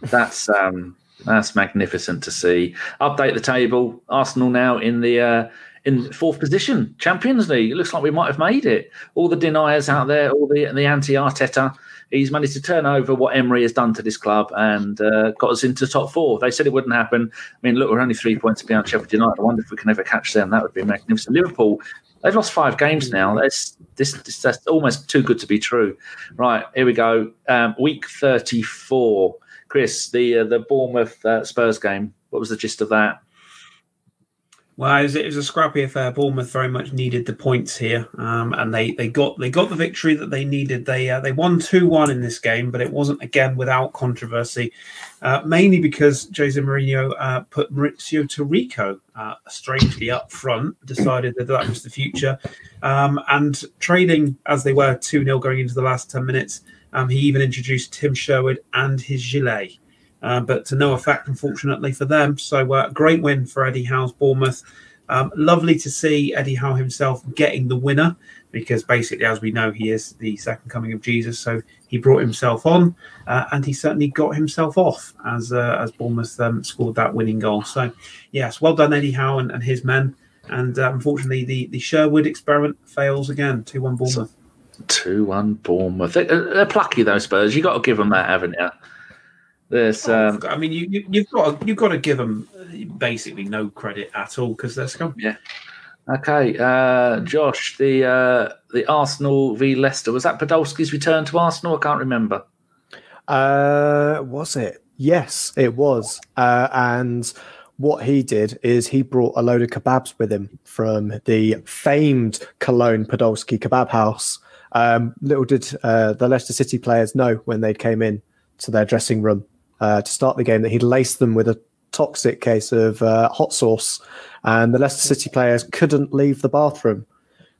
That's um, that's magnificent to see. Update the table. Arsenal now in the uh, in fourth position, Champions League. It looks like we might have made it. All the deniers out there, all the the anti Arteta. He's managed to turn over what Emery has done to this club and uh, got us into top four. They said it wouldn't happen. I mean, look, we're only three points behind Sheffield United. I wonder if we can ever catch them. That would be magnificent. Liverpool, they've lost five games now. That's this, this that's almost too good to be true. Right, here we go. Um, week 34. Kris, the uh, the Bournemouth uh, Spurs game. What was the gist of that? Well, it was, it was a scrappy affair. Bournemouth very much needed the points here, um, and they, they got they got the victory that they needed. They uh, they won two one in this game, but it wasn't again without controversy, uh, mainly because Jose Mourinho uh, put Mauricio Taricco uh, strangely up front, decided that that was the future, um, and trading as they were two 0 going into the last ten minutes. Um, he even introduced Tim Sherwood and his gilet uh, but to no effect, unfortunately, for them. So, uh, great win for Eddie Howe's Bournemouth. Um, lovely to see Eddie Howe himself getting the winner because basically, as we know, he is the second coming of Jesus. So he brought himself on, uh, and he certainly got himself off as uh, as Bournemouth um, scored that winning goal. So yes, well done, Eddie Howe and, and his men. And uh, unfortunately, the the Sherwood experiment fails again. Two one Bournemouth. Two one Bournemouth. They're, they're plucky though, Spurs. You got to give them that, haven't you? There's, um, I mean, you, you, have got to, you've got to give them basically no credit at all because they're scum. Yeah. Okay, uh, Josh, the uh, the Arsenal v Leicester was that Podolski's return to Arsenal? I can't remember. Uh, was it? Yes, it was. Uh, and what he did is he brought a load of kebabs with him from the famed Cologne Podolski kebab house. Um, little did uh, the Leicester City players know when they came in to their dressing room uh, to start the game that he'd laced them with a toxic case of uh, hot sauce, and the Leicester City players couldn't leave the bathroom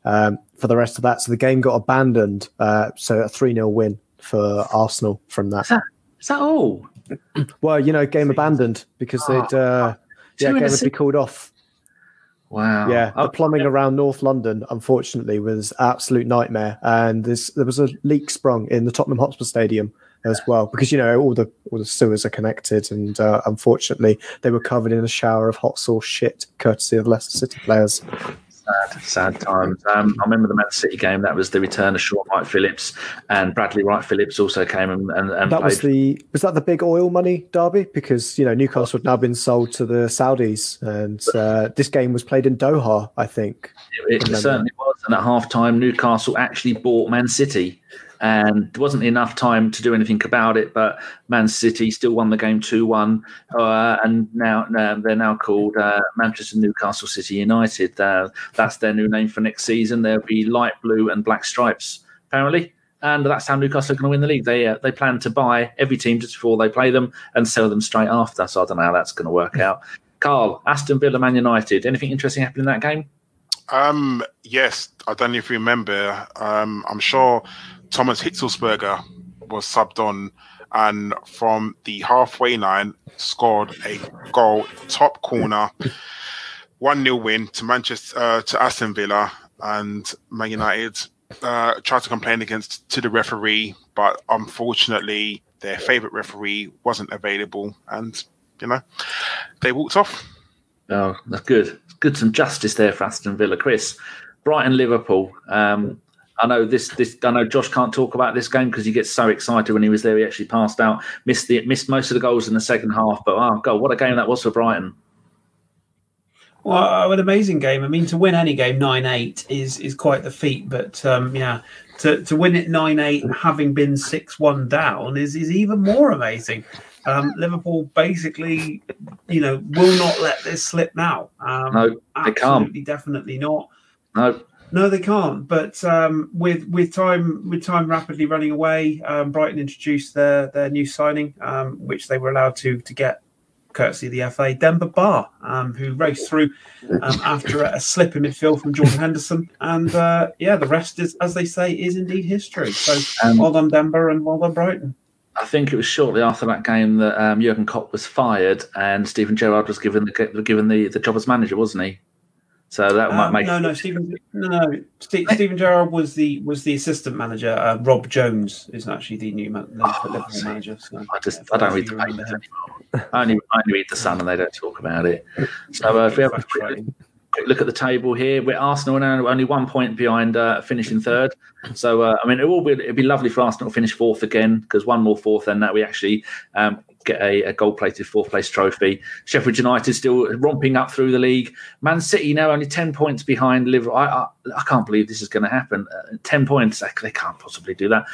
um, for the rest of that. So the game got abandoned. Uh, so a 3 0 win for Arsenal from that. Is that, is that all? Well, you know, game abandoned because they'd, uh, yeah, game would be called off. Wow. Yeah, the plumbing around North London, unfortunately, was absolute nightmare, and this, there was a leak sprung in the Tottenham Hotspur Stadium as well because you know all the all the sewers are connected and uh, unfortunately they were covered in a shower of hot sauce shit courtesy of Leicester City players sad sad times. Um, I remember the Man City game. That was the return of Shaun Wright Phillips and Bradley Wright Phillips also came and, and, and that played. was the was that the big oil money derby? Because you know Newcastle had now been sold to the Saudis and uh, this game was played in Doha I think. It, it certainly was. And at half time Newcastle actually bought Man City and there wasn't enough time to do anything about it. But Man City still won the game two one, uh, and now uh, they're now called uh, Manchester Newcastle City United. Uh, that's their new name for next season. There'll be light blue and black stripes apparently. And that's how Newcastle are going to win the league. They uh, they plan to buy every team just before they play them and sell them straight after. So I don't know how that's going to work out. Karl, Aston Villa, Man United. Anything interesting happened in that game? Um, yes, I don't know if you remember. Um, I'm sure Thomas Hitzlsperger was subbed on and from the halfway line scored a goal, top corner, 1 0 win to Manchester, uh, to Aston Villa. And Man United uh, tried to complain against to the referee, but unfortunately, their favourite referee wasn't available. And, you know, they walked off. Oh, that's good. Good, some justice there for Aston Villa. Kris, Brighton, Liverpool. Um, I know this. This I know Josh can't talk about this game because he gets so excited when he was there. He actually passed out, missed the missed most of the goals in the second half. But oh god, what a game that was for Brighton! Well, an amazing game. I mean, to win any game nine eight is is quite the feat. But um, yeah, to, to win it nine eight, having been six one down, is is even more amazing. Um, Liverpool basically, you know, will not let this slip now. Um, no, they can't. Definitely not. No, no, they can't. But um, with with time with time rapidly running away, um, Brighton introduced their their new signing, um, which they were allowed to to get courtesy of the FA, Demba Ba, um, who raced through um, after a, slip in midfield from Jordan Henderson, and uh, yeah, the rest is, as they say, is indeed history. So um, well done, Demba, and well done, Brighton. I think it was shortly after that game that um, Jurgen Klopp was fired and Steven Gerrard was given the given the, the job as manager, wasn't he? So that um, might make no, no. Steven, no, no. St- Steven Gerrard was the was the assistant manager. Uh, Rob Jones is actually the new man, the oh, Liverpool manager. So, I just yeah, I don't read the papers anymore. I only I only read the Sun, and they don't talk about it. So uh, if we have a quick, quick, look at the table here, we're Arsenal now only one point behind uh, finishing third. So uh, I mean, it will be it'd be lovely for Arsenal to finish fourth again because one more fourth, then that we actually um, get a, a gold plated fourth place trophy. Sheffield United still romping up through the league. Man City now only 10 points behind Liverpool. I, I, I can't believe this is going to happen. Uh, 10 points, they can't possibly do that.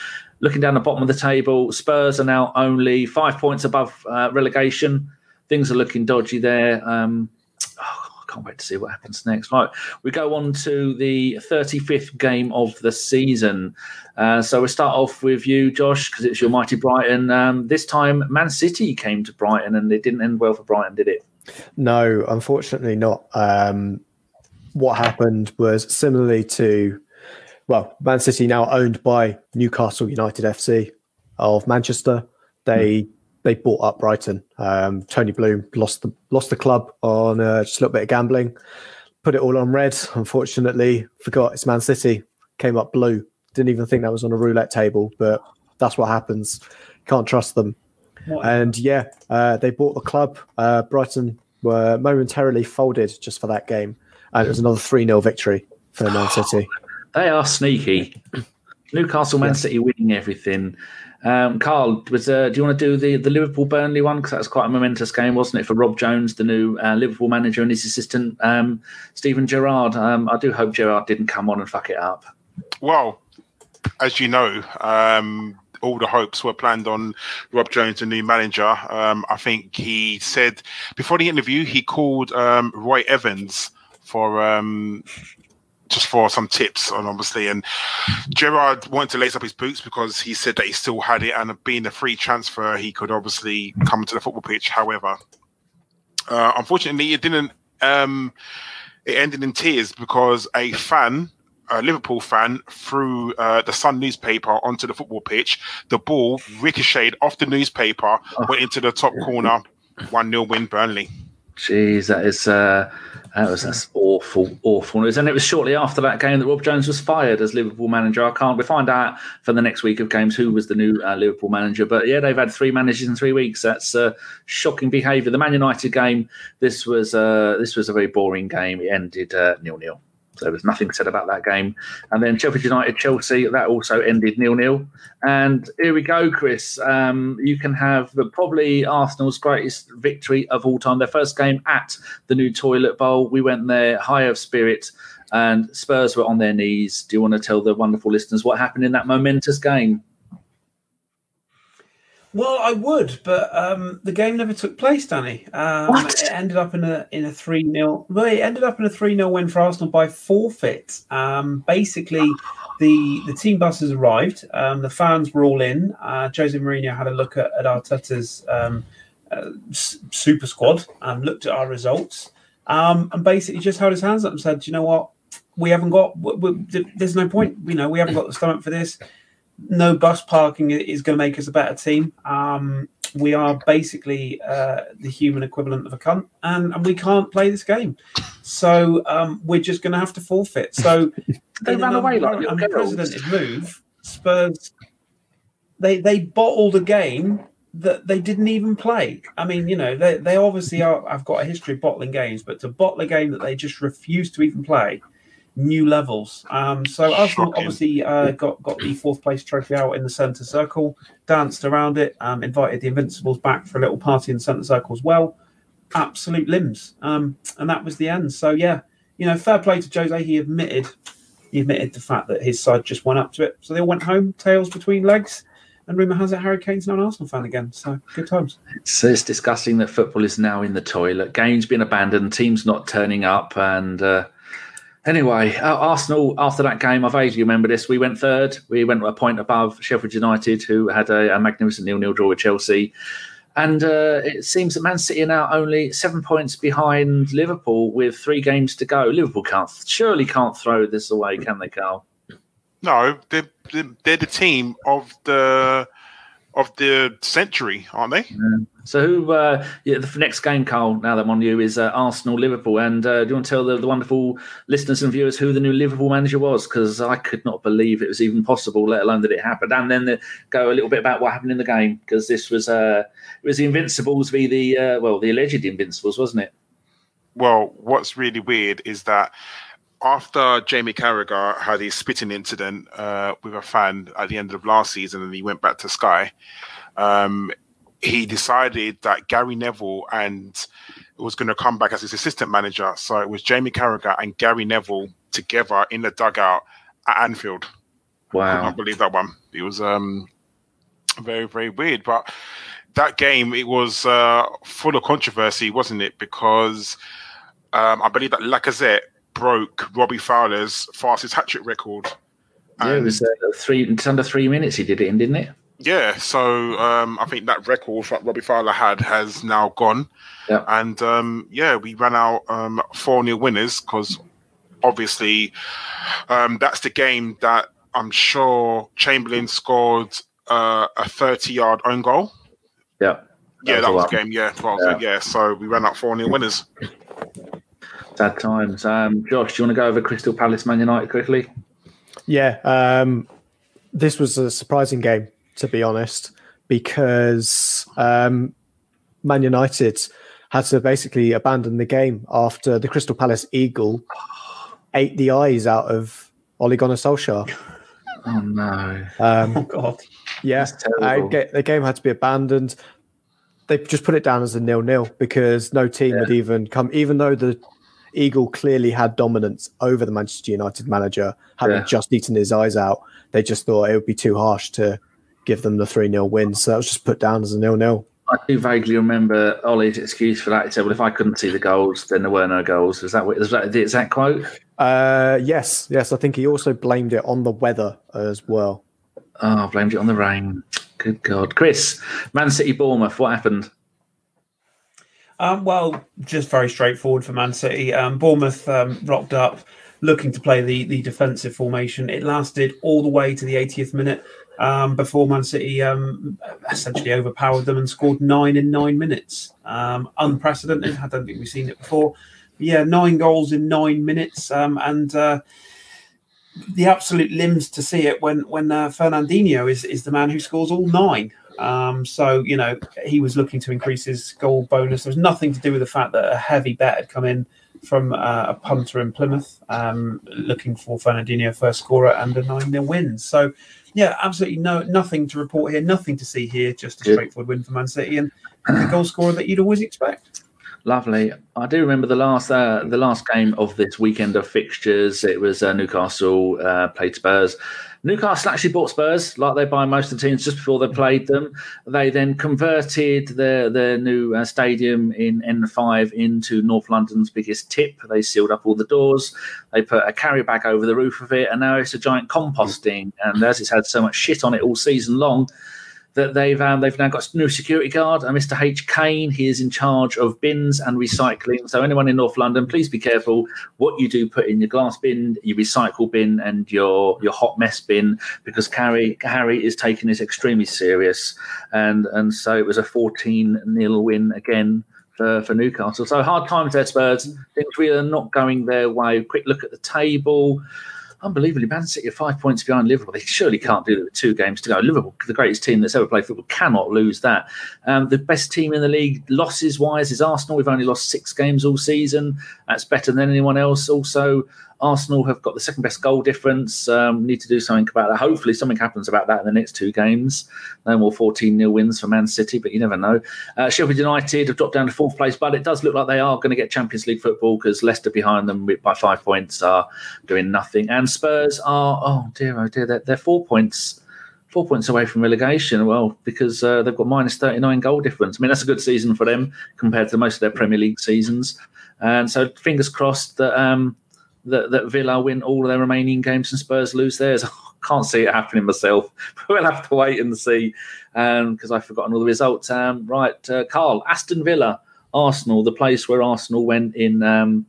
Looking down the bottom of the table, Spurs are now only five points above uh, relegation. Things are looking dodgy there. Um, can't wait to see what happens next. Right, we go on to the 35th game of the season. Uh, so we start off with you, Josh, because it's your mighty Brighton. Um, this time, Man City came to Brighton, and it didn't end well for Brighton, did it? No, unfortunately not. Um, what happened was similarly to, well, Man City now owned by Newcastle United FC of Manchester. They they bought up Brighton. Um, Tony Bloom lost the lost the club on uh, just a little bit of gambling. Put it all on red. Unfortunately, forgot it's Man City. Came up blue. Didn't even think that was on a roulette table, but that's what happens. Can't trust them. What- And yeah, uh, they bought the club. Uh, Brighton were momentarily folded just for that game, and it was another three 0 victory for Man City. They are sneaky. Newcastle, Man Yeah. City winning everything. Um, Karl, was uh, do you want to do the, the Liverpool Burnley one? Because that was quite a momentous game, wasn't it, for Rob Jones, the new uh, Liverpool manager, and his assistant, um, Steven Gerrard. Um, I do hope Gerrard didn't come on and fuck it up. Well, as you know, um, all the hopes were planned on Rob Jones, the new manager. Um, I think he said before the interview he called um, Roy Evans for um, just for some tips on obviously, and Gerrard wanted to lace up his boots because he said that he still had it, and being a free transfer, he could obviously come to the football pitch. However, uh, unfortunately, it didn't. Um, it ended in tears because a fan a Liverpool fan threw uh, the Sun newspaper onto the football pitch. The ball ricocheted off the newspaper, went into the top corner. One 0 win Burnley. Jeez, that is uh, that was that's awful, awful news. And it was shortly after that game that Rob Jones was fired as Liverpool manager. I can't. We find out for the next week of games who was the new uh, Liverpool manager. But yeah, they've had three managers in three weeks. That's uh, shocking behaviour. The Man United game. This was uh, this was a very boring game. It ended uh, nil nil. There was nothing said about that game. And then Sheffield United, Chelsea, that also ended nil nil. And here we go, Kris. Um, you can have the, probably Arsenal's greatest victory of all time. Their first game at the new Toilet Bowl. We went there high of spirit, and Spurs were on their knees. Do you want to tell the wonderful listeners what happened in that momentous game? Well, I would, but um, the game never took place, Danny. Um, What? It ended up in a in a three 0 Well, it ended up in a three 0 win for Arsenal by forfeit. Um, basically, the the team buses arrived. Um, the fans were all in. Uh, Jose Mourinho had a look at, at Arteta's um, uh, super squad and looked at our results, um, and basically just held his hands up and said, "Do "You know what? We haven't got. We, we, there's no point. You know, we haven't got the stomach for this." No bus parking is going to make us a better team. Um, we are basically uh, the human equivalent of a cunt, and, and we can't play this game. So um, we're just going to have to forfeit. So They ran an away like girls. unprecedented move. Spurs they they bottled a game that they didn't even play. I mean, you know, they they obviously are. I've got a history of bottling games, but to bottle a game that they just refuse to even play, new levels. Um, so Arsenal Shocking. obviously uh, got got the fourth place trophy out in the centre circle, danced around it, um, invited the Invincibles back for a little party in the centre circle as well. Absolute limbs, um, and that was the end. So yeah, you know, fair play to Jose. He admitted he admitted the fact that his side just went up to it. So they all went home, tails between legs. And rumour has it Harry Kane's now an Arsenal fan again. So good times. So it's disgusting that football is now in the toilet. Games being abandoned, teams not turning up, and uh, anyway, uh, Arsenal after that game, I vaguely remember this. We went third. We went a point above Sheffield United, who had a, a magnificent nil-nil draw with Chelsea. And uh, it seems that Man City are now only seven points behind Liverpool with three games to go. Liverpool can't surely can't throw this away, can they, Karl? No, they're they're the team of the of the century, aren't they? So who? Uh, yeah, the next game, Karl. Now that I'm on you, is uh, Arsenal Liverpool. And uh, do you want to tell the, the wonderful listeners and viewers who the new Liverpool manager was? Because I could not believe it was even possible, let alone that it happened. And then the, go a little bit about what happened in the game because this was uh, it was the Invincibles v the uh, well the alleged Invincibles, wasn't it? Well, what's really weird is that after Jamie Carragher had his spitting incident uh, with a fan at the end of last season, and he went back to Sky, um, he decided that Gary Neville and was going to come back as his assistant manager. So it was Jamie Carragher and Gary Neville together in the dugout at Anfield. Wow. I can't believe that one. It was um, very, very weird. But that game, it was uh, full of controversy, wasn't it? Because um, I believe that Lacazette broke Robbie Fowler's fastest hat trick record. Yeah, it was uh, three. It's under three minutes. He did it in, didn't it? Yeah, so um, I think that record that Robbie Fowler had has now gone. Yeah. And um, yeah, we ran out um, 4 0 winners because obviously um, that's the game that I'm sure Chamberlain scored uh, a 30 yard own goal. Yeah. Yeah, that was the game. Yeah, well, yeah. yeah. So we ran out 4 0 winners. Sad times. Um, Josh, do you want to go over Crystal Palace Man United quickly? Yeah, um, this was a surprising game to be honest, because um, Man United had to basically abandon the game after the Crystal Palace Eagle ate the eyes out of Ole Gunnar Solskjaer. Oh no. Um, Oh God. yeah, That's terrible. I get- the game had to be abandoned. They just put it down as a nil-nil because no team had even come, even though the Eagle clearly had dominance over the Manchester United manager, having Yeah. just eaten his eyes out. They just thought it would be too harsh to give them the 3 0 win. So that was just put down as a nil-nil. I do vaguely remember Ole's excuse for that. He said, "Well, if I couldn't see the goals, then there were no goals." Is that is that the exact quote? Uh, yes, yes. I think he also blamed it on the weather as well. Oh, I blamed it on the rain. Good God, Kris, Man City, Bournemouth. What happened? Um, well, just very straightforward for Man City. Um, Bournemouth um, rocked up, looking to play the the defensive formation. It lasted all the way to the 80th minute um, before Man City um, essentially overpowered them and scored nine in nine minutes. Um, unprecedented. I don't think we've seen it before. But yeah, nine goals in nine minutes, and uh, the absolute limbs to see it when when uh, Fernandinho is is the man who scores all nine. Um, so you know he was looking to increase his goal bonus. There was nothing to do with the fact that a heavy bet had come in from uh, a punter in Plymouth, um, looking for Fernandinho first scorer and a nine 0 win. So yeah, absolutely no nothing to report here, nothing to see here. Just a straightforward win for Man City and the goal scorer that you'd always expect. Lovely. I do remember the last uh, the last game of this weekend of fixtures. It was uh, Newcastle uh, played Spurs. Newcastle actually bought Spurs, like they buy most of the teams just before they played them. They then converted their their new uh, stadium in N5 into North London's biggest tip. They sealed up all the doors. They put a carry bag over the roof of it, and now it's a giant composting. And as it's had so much shit on it all season long, that they've um, they've now got a new security guard, uh, Mr. H. Kane. He is in charge of bins and recycling. So anyone in North London, please be careful what you do put in your glass bin, your recycle bin, and your your hot mess bin, because Harry Harry is taking this extremely serious, and and so it was a fourteen 0 win again. For, for Newcastle, so hard times there, Spurs. Things really are not going their way. Quick look at the table unbelievably, Man City are five points behind Liverpool. They surely can't do that with two games to go. Liverpool, the greatest team that's ever played football, cannot lose that. Um, the best team in the league, losses wise, is Arsenal. We've only lost six games all season. That's better than anyone else. Also, Arsenal have got the second best goal difference. Um, need to do something about that. Hopefully, something happens about that in the next two games. No more 14 0 wins for Man City, but you never know. Uh, Sheffield United have dropped down to fourth place, but it does look like they are going to get Champions League football because Leicester behind them by five points are doing nothing. And Spurs are, oh dear, oh dear, they're, they're four points. Four points away from relegation. Well, because uh, they've got minus 39 goal difference. I mean, that's a good season for them compared to most of their Premier League seasons. And so, fingers crossed that um, that, that Villa win all of their remaining games and Spurs lose theirs. I can't see it happening myself. we'll have to wait and see because I've forgotten all the results. Um, right, uh, Karl, Aston Villa, Arsenal, the place where Arsenal went in. Um,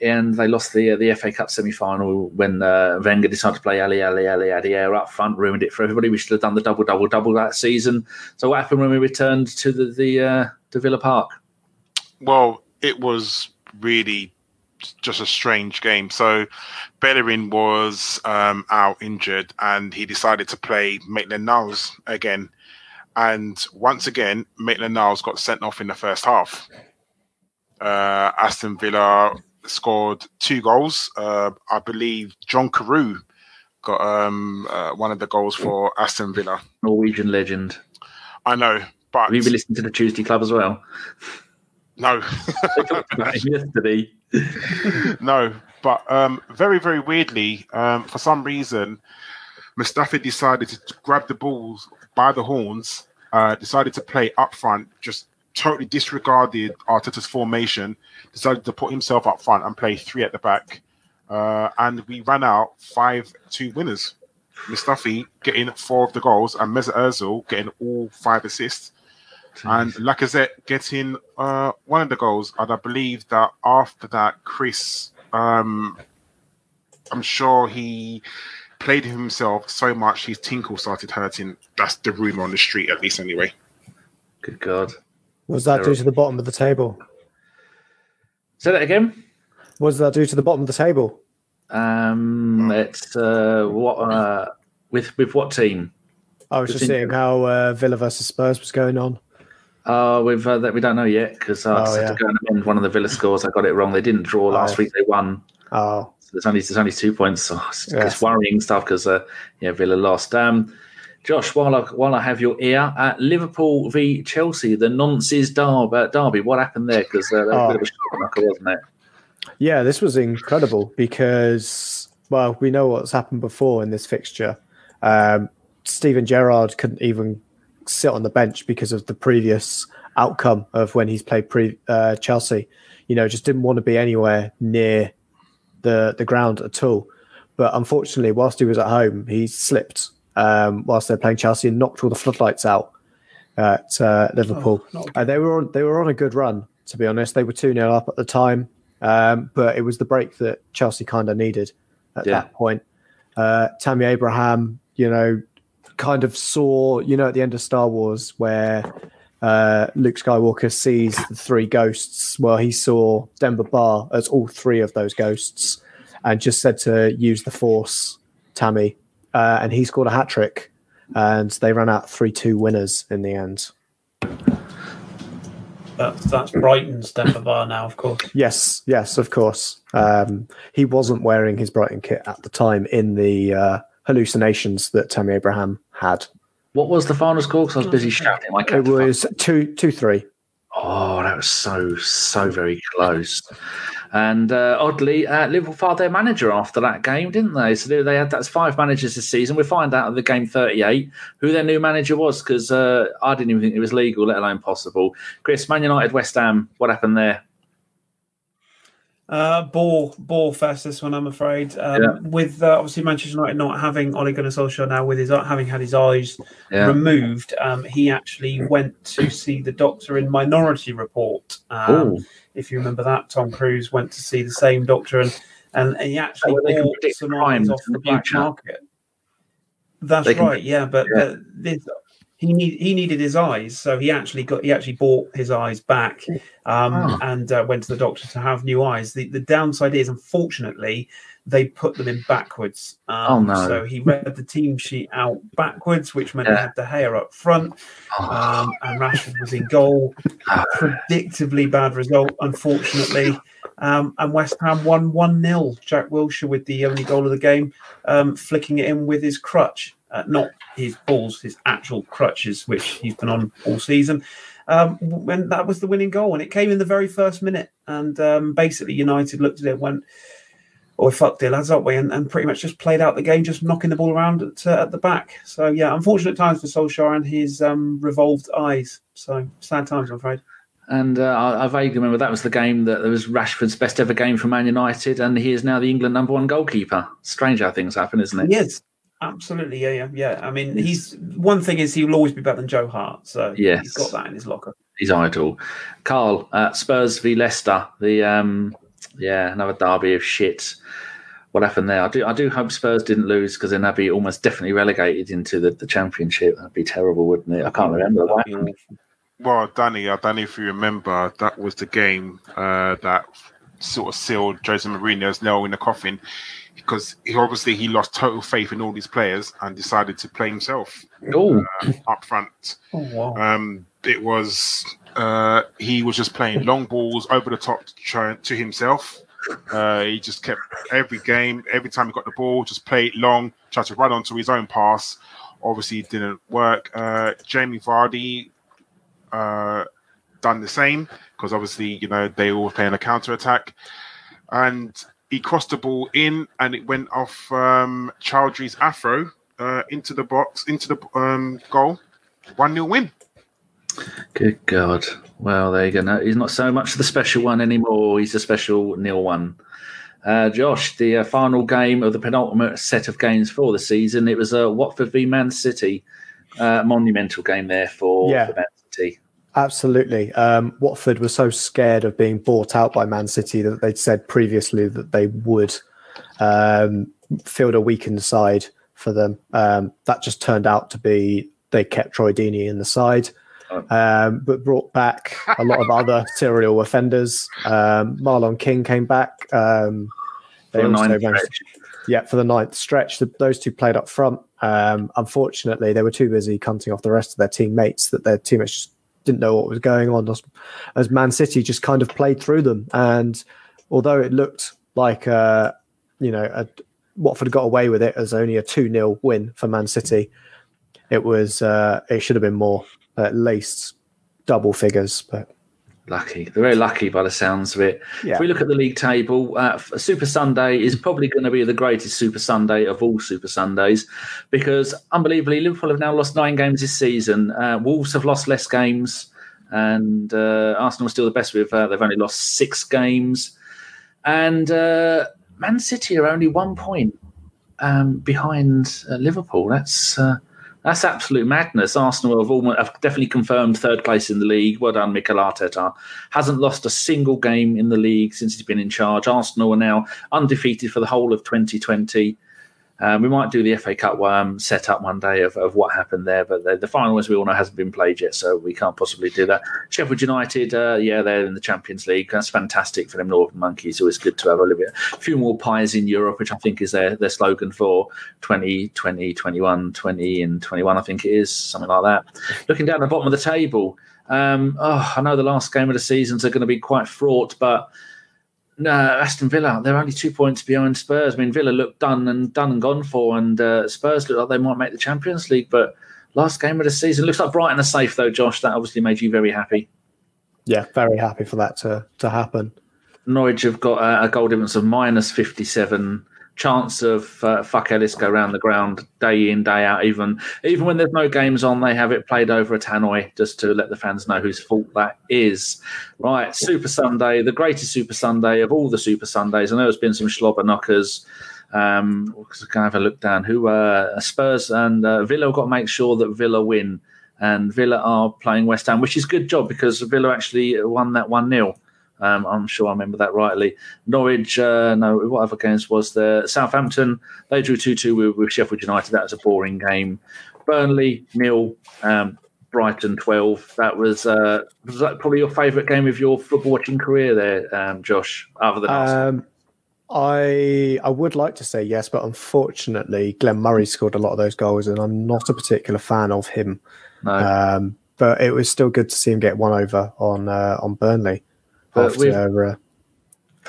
and they lost the uh, the FA Cup semi final when uh, Wenger decided to play Ali Ali Aliadière up front, ruined it for everybody. We should have done the double double double that season. So what happened when we returned to the the uh, to Villa Park? Well, it was really just a strange game. So Bellerin was um, out injured and he decided to play Maitland Niles again. And once again, Maitland Niles got sent off in the first half. Uh, Aston Villa scored two goals. Uh, I believe John Carew got um, uh, one of the goals for Aston Villa. Norwegian legend. I know, but Have you been listening to the Tuesday Club as well? no. They talked about him yesterday. no, but um, very, very weirdly, um, for some reason, Mustafi decided to grab the balls by the horns, uh, decided to play up front, just totally disregarded Arteta's formation, decided to put himself up front and play three at the back. Uh, and we ran out 5 2 winners. Mustafi getting four of the goals and Mesut Ozil getting all five assists. And Lacazette getting uh, one of the goals. And I believe that after that, Kris, um, I'm sure he played himself so much his tinkle started hurting. That's the rumor on the street, at least, anyway. Good God. What does that do to the bottom of the table? Say that again. What does that do to the bottom of the table? Um, it's uh, what uh, with with what team? I was just Just seeing how uh, Villa versus Spurs was going on. Uh, we've uh, that we don't know yet because I Oh, had to go and amend one of the Villa scores. I got it wrong. They didn't draw last Oh. week. They won. Oh, So there's only there's only two points. So it's, Yeah. it's worrying stuff because uh, yeah, Villa lost. Um, Josh, while I while I have your ear, uh, Liverpool v Chelsea, the nonces derby. Uh, derby. What happened there? Because uh, that was a Oh. bit of a shock wasn't it? yeah, this was incredible because, well, we know what's happened before in this fixture. Um, Steven Gerrard couldn't even sit on the bench because of the previous outcome of when he's played pre uh, Chelsea. You know, just didn't want to be anywhere near the the ground at all. But unfortunately, whilst he was at home, he slipped um, whilst they're playing Chelsea and knocked all the floodlights out at uh, Liverpool. not Uh, they were on, they were on a good run, to be honest. They were two 0 up at the time, um, but it was the break that Chelsea kind of needed at Yeah. that point. Uh, Tammy Abraham, you know, kind of saw, you know, at the end of Star Wars where uh, Luke Skywalker sees the three ghosts. Well, he saw Demba Ba as all three of those ghosts, and just said to use the Force, Tammy, uh, and he scored a hat trick, and they ran out three two winners in the end. That's that's Brighton's Demba Ba now, of course. Yes, yes, of course. Um, he wasn't wearing his Brighton kit at the time in the uh, hallucinations that Tammy Abraham had. What was the final score? Because I was busy shouting. I It was two, two, three. Oh, that was so so very close. And uh, oddly, uh, Liverpool fired their manager after that game, didn't they? So they, they had that's five managers this season. We find out at the game thirty-eight who their new manager was because uh, I didn't even think it was legal, let alone possible. Kris, Man United, West Ham, what happened there? Uh, ball, ball fest. This one, I'm afraid. Um, Yeah. With uh, obviously Manchester United not having Ole Gunnar Solskjaer now, with his having had his eyes Yeah, removed, um, he actually went to see the doctor in Minority Report. Um, oh, if you remember that, Tom Cruise went to see the same doctor, and and he actually can bought some eyes off the the black market. That's They can- right, yeah. But yeah. uh, this, he need, he needed his eyes, so he actually got he actually bought his eyes back, um, Oh. and uh, went to the doctor to have new eyes. The the downside is, unfortunately, they put them in backwards. Um, Oh, no. So he read the team sheet out backwards, which meant Yeah. he had the hair up front, Oh, um, and Rashford was in goal. Predictably bad result, unfortunately. Um, and West Ham won 1 0. Jack Wilshere with the only goal of the game, um, flicking it in with his crutch. Uh, not his balls, his actual crutches, which he's been on all season. Um, when that was the winning goal, and it came in the very first minute. And um, basically, United looked at it, and went, "Oh, we fucked it, lads, aren't we?" And, and pretty much just played out the game, just knocking the ball around at, uh, at the back. So yeah, unfortunate times for Solskjaer and his um, revolved eyes. So sad times, I'm afraid. And uh, I, I vaguely remember that was the game that was Rashford's best ever game for Man United, and he is now the England number one goalkeeper. Strange how things happen, isn't it? Yes, absolutely. Yeah, yeah, yeah. I mean, he's one thing is he will always be better than Joe Hart. So Yes. he's got that in his locker. His idol. Karl, uh, Spurs v Leicester. The um, yeah, another derby of shit. What happened there? I do I do hope Spurs didn't lose because then they'd be almost definitely relegated into the, the championship. That'd be terrible, wouldn't it? I can't remember. That'd be happened? awful. Well, Danny, I don't know if you remember, that was the game uh, that sort of sealed Jose Mourinho's nail in the coffin because he, obviously he lost total faith in all these players and decided to play himself uh, up front. Oh wow. Um, it was uh, he was just playing long balls over the top to, to himself. Uh, he just kept every game, every time he got the ball, just play it long, tried to run onto his own pass. Obviously, it didn't work. Uh, Jamie Vardy uh, done the same because obviously, you know, they were playing a counter attack, and he crossed the ball in, and it went off um, Choudhury's afro uh, into the box, into the um, goal. One 0 win. Good God. Well, there you go. No, he's not so much the special one anymore. He's a special nil one. Uh, Josh, the uh, final game of the penultimate set of games for the season, it was a uh, Watford v Man City. Uh, monumental game there for, Yeah. for Man City. Absolutely. Um, Watford were so scared of being bought out by Man City that they'd said previously that they would um, field a weakened side for them. Um, that just turned out to be they kept Troy Deeney in the side, um, but brought back a lot of other serial offenders. Um, Marlon King came back. Um, For the also managed- stretch. yeah, for the ninth stretch, the, those two played up front. Um, unfortunately, they were too busy cunting off the rest of their teammates that their teammates just didn't know what was going on. As, as Man City just kind of played through them, and although it looked like uh, you know a, Watford got away with it as only a two 0 win for Man City, it was uh, it should have been more, at least double figures. But Lucky. They're very lucky by the sounds of it. Yeah. If we look at the league table, uh, Super Sunday is probably going to be the greatest Super Sunday of all Super Sundays because, unbelievably, Liverpool have now lost nine games this season. Uh, Wolves have lost less games, and uh, Arsenal are still the best with, uh, they've only lost six games. And uh, Man City are only one point um, behind uh, Liverpool. That's. That's absolute madness. Arsenal have almost have definitely confirmed third place in the league. Well done, Mikel Arteta. Hasn't lost a single game in the league since he's been in charge. Arsenal are now undefeated for the whole of 2020. Um, we might do the FA Cup um, set up one day of, of what happened there, but the, the final, as we all know, hasn't been played yet, so we can't possibly do that. Sheffield United, uh, yeah, they're in the Champions League. That's fantastic for them Northern Monkeys. Always good to have a little bit, a few more pies in Europe, which I think is their, their slogan for 2020, 21, 20, and 21, I think it is, something like that. Looking down the bottom of the table, um, oh, I know the last game of the seasons are going to be quite fraught, but no, Aston Villa, they're only two points behind Spurs. I mean, Villa looked done and done and gone for, and uh, Spurs look like they might make the Champions League. But last game of the season looks like Brighton are safe, though. Josh, that obviously made you very happy. yeah, very happy for that to to happen. Norwich have got a, a goal difference of minus fifty-seven. Chance of uh, fuck Ellis go round the ground day in day out. Even even when there's no games on, they have it played over a tannoy just to let the fans know whose fault that is. Right, Super Sunday, the greatest Super Sunday of all the Super Sundays. I know there's been some slobber knockers. Um, can I have a look down? Who uh, Spurs and uh, Villa got to make sure that Villa win, and Villa are playing West Ham, which is good job because Villa actually won that one 0 um, I'm sure I remember that rightly. Norwich, uh, no, what other games was there? Southampton, they drew 2 2 with, with Sheffield United. That was a boring game. Burnley, nil. Um, Brighton, 12. That was, uh, was that probably your favourite game of your football watching career there, um, Josh, other than Um, I I would like to say yes, but unfortunately, Glenn Murray scored a lot of those goals, and I'm not a particular fan of him. No. Um, but it was still good to see him get one over on uh, on Burnley But with-. Uh,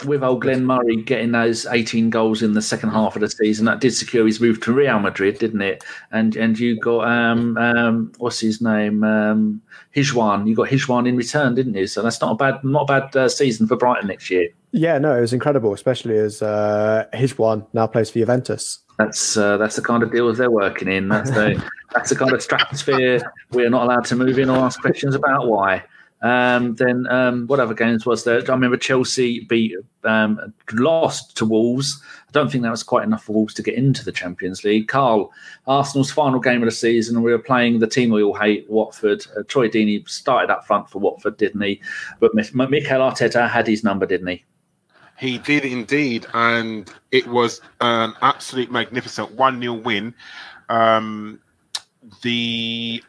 with old Glenn Murray getting those 18 goals in the second half of the season, that did secure his move to Real Madrid, didn't it? And and you got um um what's his name um Higuaín, you got Higuaín in return, didn't you? So that's not a bad not a bad uh, season for Brighton next year. yeah, no, it was incredible, especially as uh, one now plays for Juventus. That's uh, that's the kind of deals they're working in. That's the that's the kind of stratosphere we're not allowed to move in or ask questions about why. Um, then um, what other games was there? I remember Chelsea beat um, lost to Wolves. I don't think that was quite enough for Wolves to get into the Champions League. Karl, Arsenal's final game of the season, we were playing the team we all hate, Watford. Uh, Troy Deeney started up front for Watford, didn't he? But Mikel Arteta had his number, didn't he? He did indeed, and it was an absolute magnificent 1 0 win. Um, the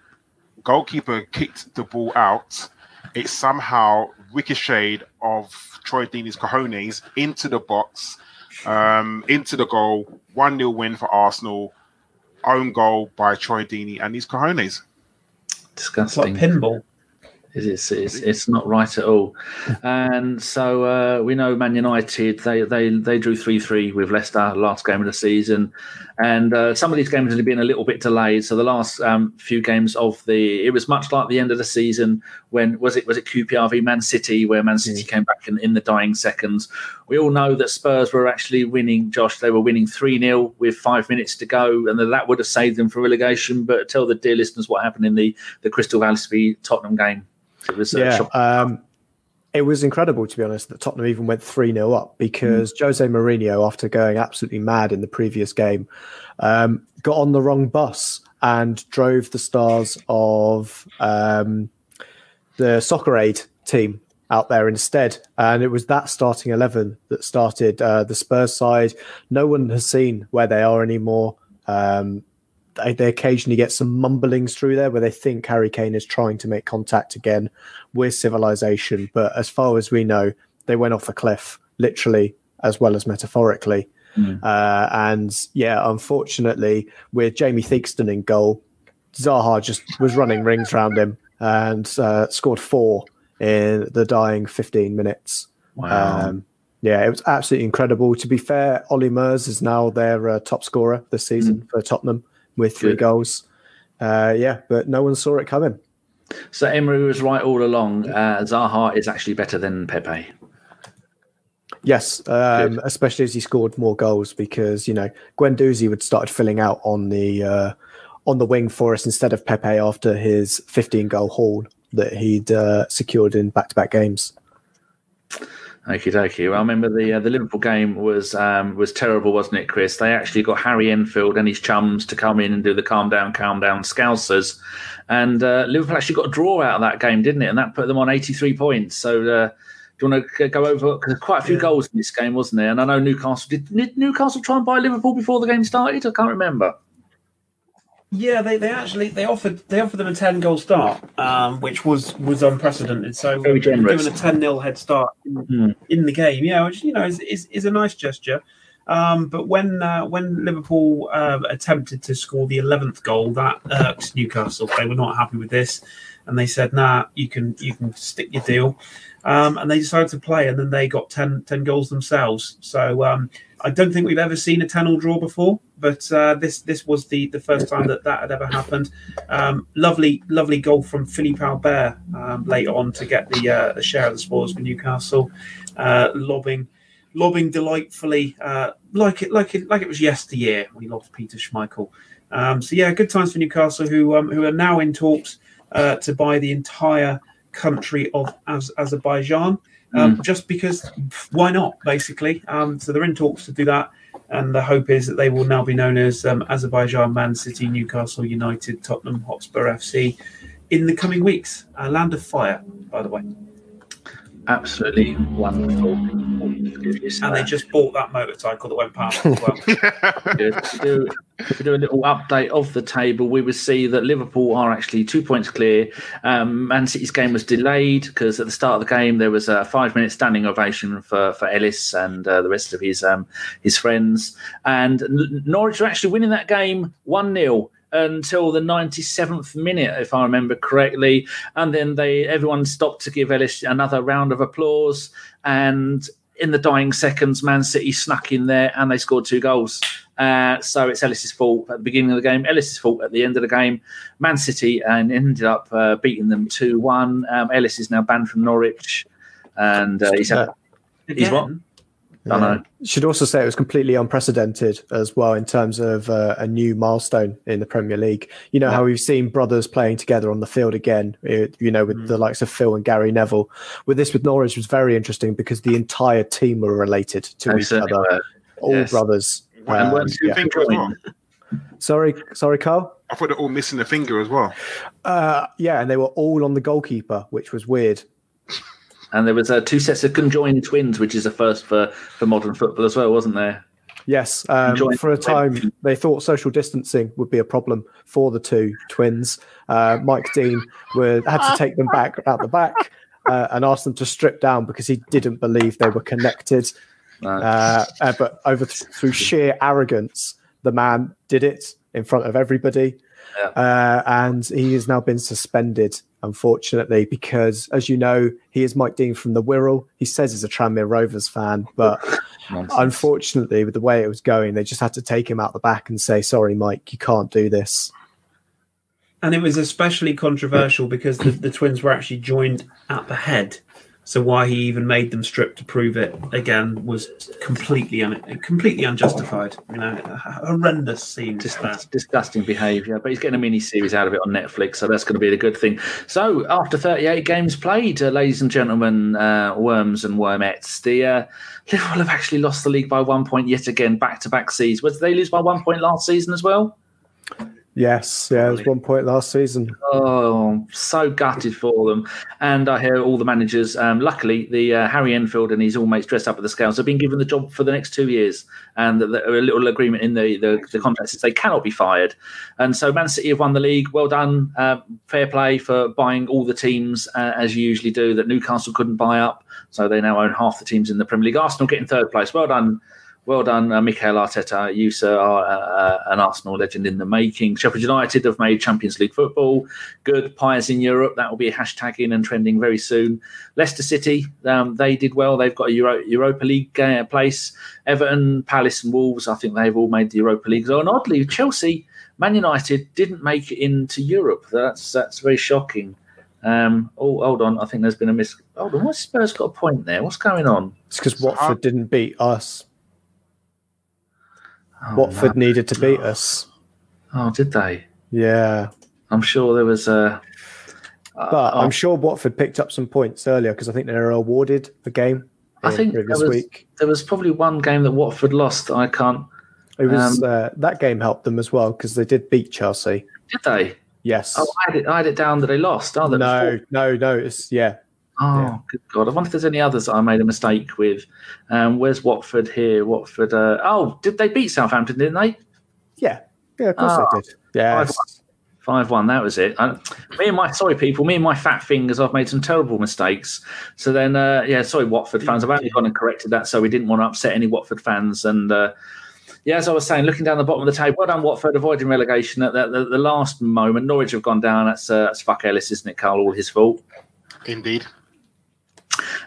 goalkeeper kicked the ball out. It somehow ricocheted of Troy Deeney's cojones into the box, um, into the goal. 1 0 win for Arsenal. Own goal by Troy Deeney and his cojones. It's like Disgusting. pinball. It's, it's, it's not right at all. And so uh, we know Man United, they, they, they drew 3 3 with Leicester last game of the season. And uh, some of these games have been a little bit delayed. So the last um, few games of the, it was much like the end of the season when, was it was it QPR v Man City, where Man City came back in, in the dying seconds. We all know that Spurs were actually winning, Josh. They were winning 3 0 with five minutes to go. And that would have saved them for relegation. But tell the dear listeners what happened in the, the Crystal Palace v Tottenham game. It was yeah, um, it was incredible to be honest that Tottenham even went three 0 up because Jose Mourinho, after going absolutely mad in the previous game, um, got on the wrong bus and drove the stars of um, the Soccer Aid team out there instead, and it was that starting eleven that started uh, the Spurs side. No one has seen where they are anymore. Um, they, they occasionally get some mumblings through there where they think Harry Kane is trying to make contact again with civilization. But as far as we know, they went off a cliff, literally as well as metaphorically. Uh, and yeah, unfortunately, with Jamie Theakston in goal, Zaha just was running rings around him and uh, scored four in the dying 15 minutes. Wow. Um, yeah, it was absolutely incredible. To be fair, Olly Murs is now their uh, top scorer this season for Tottenham with three Good. goals. Uh, yeah, but no one saw it coming. So Emery was right all along. Uh, Zaha is actually better than Pepe. Yes, um, especially as he scored more goals because you know Guendouzi would start filling out on the uh, on the wing for us instead of Pepe after his 15 goal haul that he'd uh, secured in back to back games. Okie dokie. Well, I remember the uh, the Liverpool game was um, was terrible, wasn't it, Kris? They actually got Harry Enfield and his chums to come in and do the calm down, calm down scousers, and uh, Liverpool actually got a draw out of that game, didn't it? And that put them on eighty three points. So. Uh, do you want to go over? Because quite a few goals in this game, wasn't there? And I know Newcastle did, did Newcastle try and buy Liverpool before the game started. I can't remember. Yeah, they, they actually they offered they offered them a ten goal start, um, which was was unprecedented. So Very generous. given a ten 0 head start in, Hmm. in the game. Yeah, which you know is is, is a nice gesture. Um, but when uh, when Liverpool uh, attempted to score the eleventh goal, that irked Newcastle. They were not happy with this, and they said, "Nah, you can you can stick your deal." Um, and they decided to play, and then they got 10, 10 goals themselves. So um, I don't think we've ever seen a tunnel draw before, but uh, this this was the, the first time that that had ever happened. Um, lovely, lovely goal from Philippe Albert um, later on to get the uh, share of the spoils for Newcastle, uh, lobbing lobbing delightfully uh, like it like it like it was yesteryear when he lobbed Peter Schmeichel. Um, so yeah, good times for Newcastle, who um, who are now in talks uh, to buy the entire country of Az- Azerbaijan, um, just because why not? Basically, um, so they're in talks to do that, and the hope is that they will now be known as um, Azerbaijan, Man City, Newcastle United, Tottenham Hotspur FC in the coming weeks. Uh, Land of Fire, by the way, Absolutely wonderful. If you say and they just bought that motorcycle that went past as well. If we, do, if we do a little update of the table, we would see that Liverpool are actually two points clear. Um, Man City's game was delayed because at the start of the game there was a five-minute standing ovation for, for Ellis and uh, the rest of his um, his friends, and Norwich are actually winning that game one 0 until the 97th minute, if I remember correctly, and then they everyone stopped to give Ellis another round of applause and in the dying seconds, Man City snuck in there and they scored two goals. Uh, so it's Ellis's fault at the beginning of the game, Ellis's fault at the end of the game. Man City and ended up uh, beating them 2 1. Um, Ellis is now banned from Norwich. And uh, he's had, Uh, He's what? Again, I know. Should also say it was completely unprecedented as well in terms of uh, a new milestone in the Premier League. You know how we've seen brothers playing together on the field again. it- you know, with the likes of Phil and Gary Neville. With this, with Norwich, was very interesting because the entire team were related to They each other, were. all yes. brothers. and Um, weren't two yeah. finger as well. Sorry, sorry, Karl. I thought they're all missing a finger as well. Uh, yeah, and they were all on the goalkeeper, which was weird. And there was uh, two sets of conjoined twins, which is a first for, for modern football as well, wasn't there? Yes, um, for a time they thought social distancing would be a problem for the two twins. Uh, Mike Dean would had to take them back out the back uh, and ask them to strip down because he didn't believe they were connected. Uh, uh, but over th- through sheer arrogance, the man did it in front of everybody, Yeah. uh, and he has now been suspended. Unfortunately, because as you know, he is Mike Dean from the Wirral. He says he's a Tranmere Rovers fan, but unfortunately, with the way it was going, they just had to take him out the back and say, "Sorry, Mike, you can't do this." and it was especially controversial because the, the twins were actually joined at the head. So why he even made them strip to prove it again was completely un- completely unjustified. You know, a horrendous scene. Dis- there. disgusting behaviour, but he's getting a mini series out of it on Netflix, so that's going to be the good thing. So, after 38 games played, uh, ladies and gentlemen, uh, worms and wormettes, the uh, Liverpool have actually lost the league by one point yet again, back to back seasons. Did they lose by one point last season as well? Yes, yeah, it was one point last season. Oh, so gutted for them. And I hear all the managers, um, luckily, the uh, Harry Enfield and his all mates dressed up at the Scouts have been given the job for the next two years. And the, the, a little agreement in the, the, the contract says they cannot be fired. And so Man City have won the league. Well done. Uh, fair play for buying all the teams, uh, as you usually do, that Newcastle couldn't buy up. So they now own half the teams in the Premier League. Arsenal getting third place. Well done. Well done, uh, Mikel Arteta. You, sir, are uh, uh, an Arsenal legend in the making. Sheffield United have made Champions League football. Good. Pies in Europe. That will be a hashtag and trending very soon. Leicester City, um, they did well. They've got a Euro- Europa League uh, place. Everton, Palace, and Wolves, I think they've all made the Europa League. So, and oddly, Chelsea, Man United didn't make it into Europe. That's that's very shocking. Um, oh, hold on. I think there's been a miss. Hold on. What's Spurs got a point there? What's going on? It's because Watford didn't beat us. Oh, Watford no. needed to beat us. Oh, did they? Yeah, I'm sure there was a. but oh, I'm sure Watford picked up some points earlier because I think they were awarded a game. I think there was, week there was probably one game that Watford lost. I can't. it was um, uh, that game helped them as well because they did beat Chelsea. Did they? Yes. Oh, I had it, I had it down that they lost. Oh, that no, no, no. It's yeah. Oh, Yeah. good God. I wonder if there's any others that I made a mistake with. Um, where's Watford here? Watford. Uh, oh, did they beat Southampton, didn't they? Yeah, yeah, of course Ah, they did. Yes. 5 1, that was it. I, me and my, sorry, people, me and my fat fingers, I've made some terrible mistakes. So then, uh, yeah, sorry, Watford fans. I've only gone and corrected that, so we didn't want to upset any Watford fans. And uh, yeah, as I was saying, looking down the bottom of the table, well done, Watford, avoiding relegation at the, the, the last moment. Norwich have gone down. That's, uh, that's fuck Ellis, isn't it, Karl? All his fault. Indeed.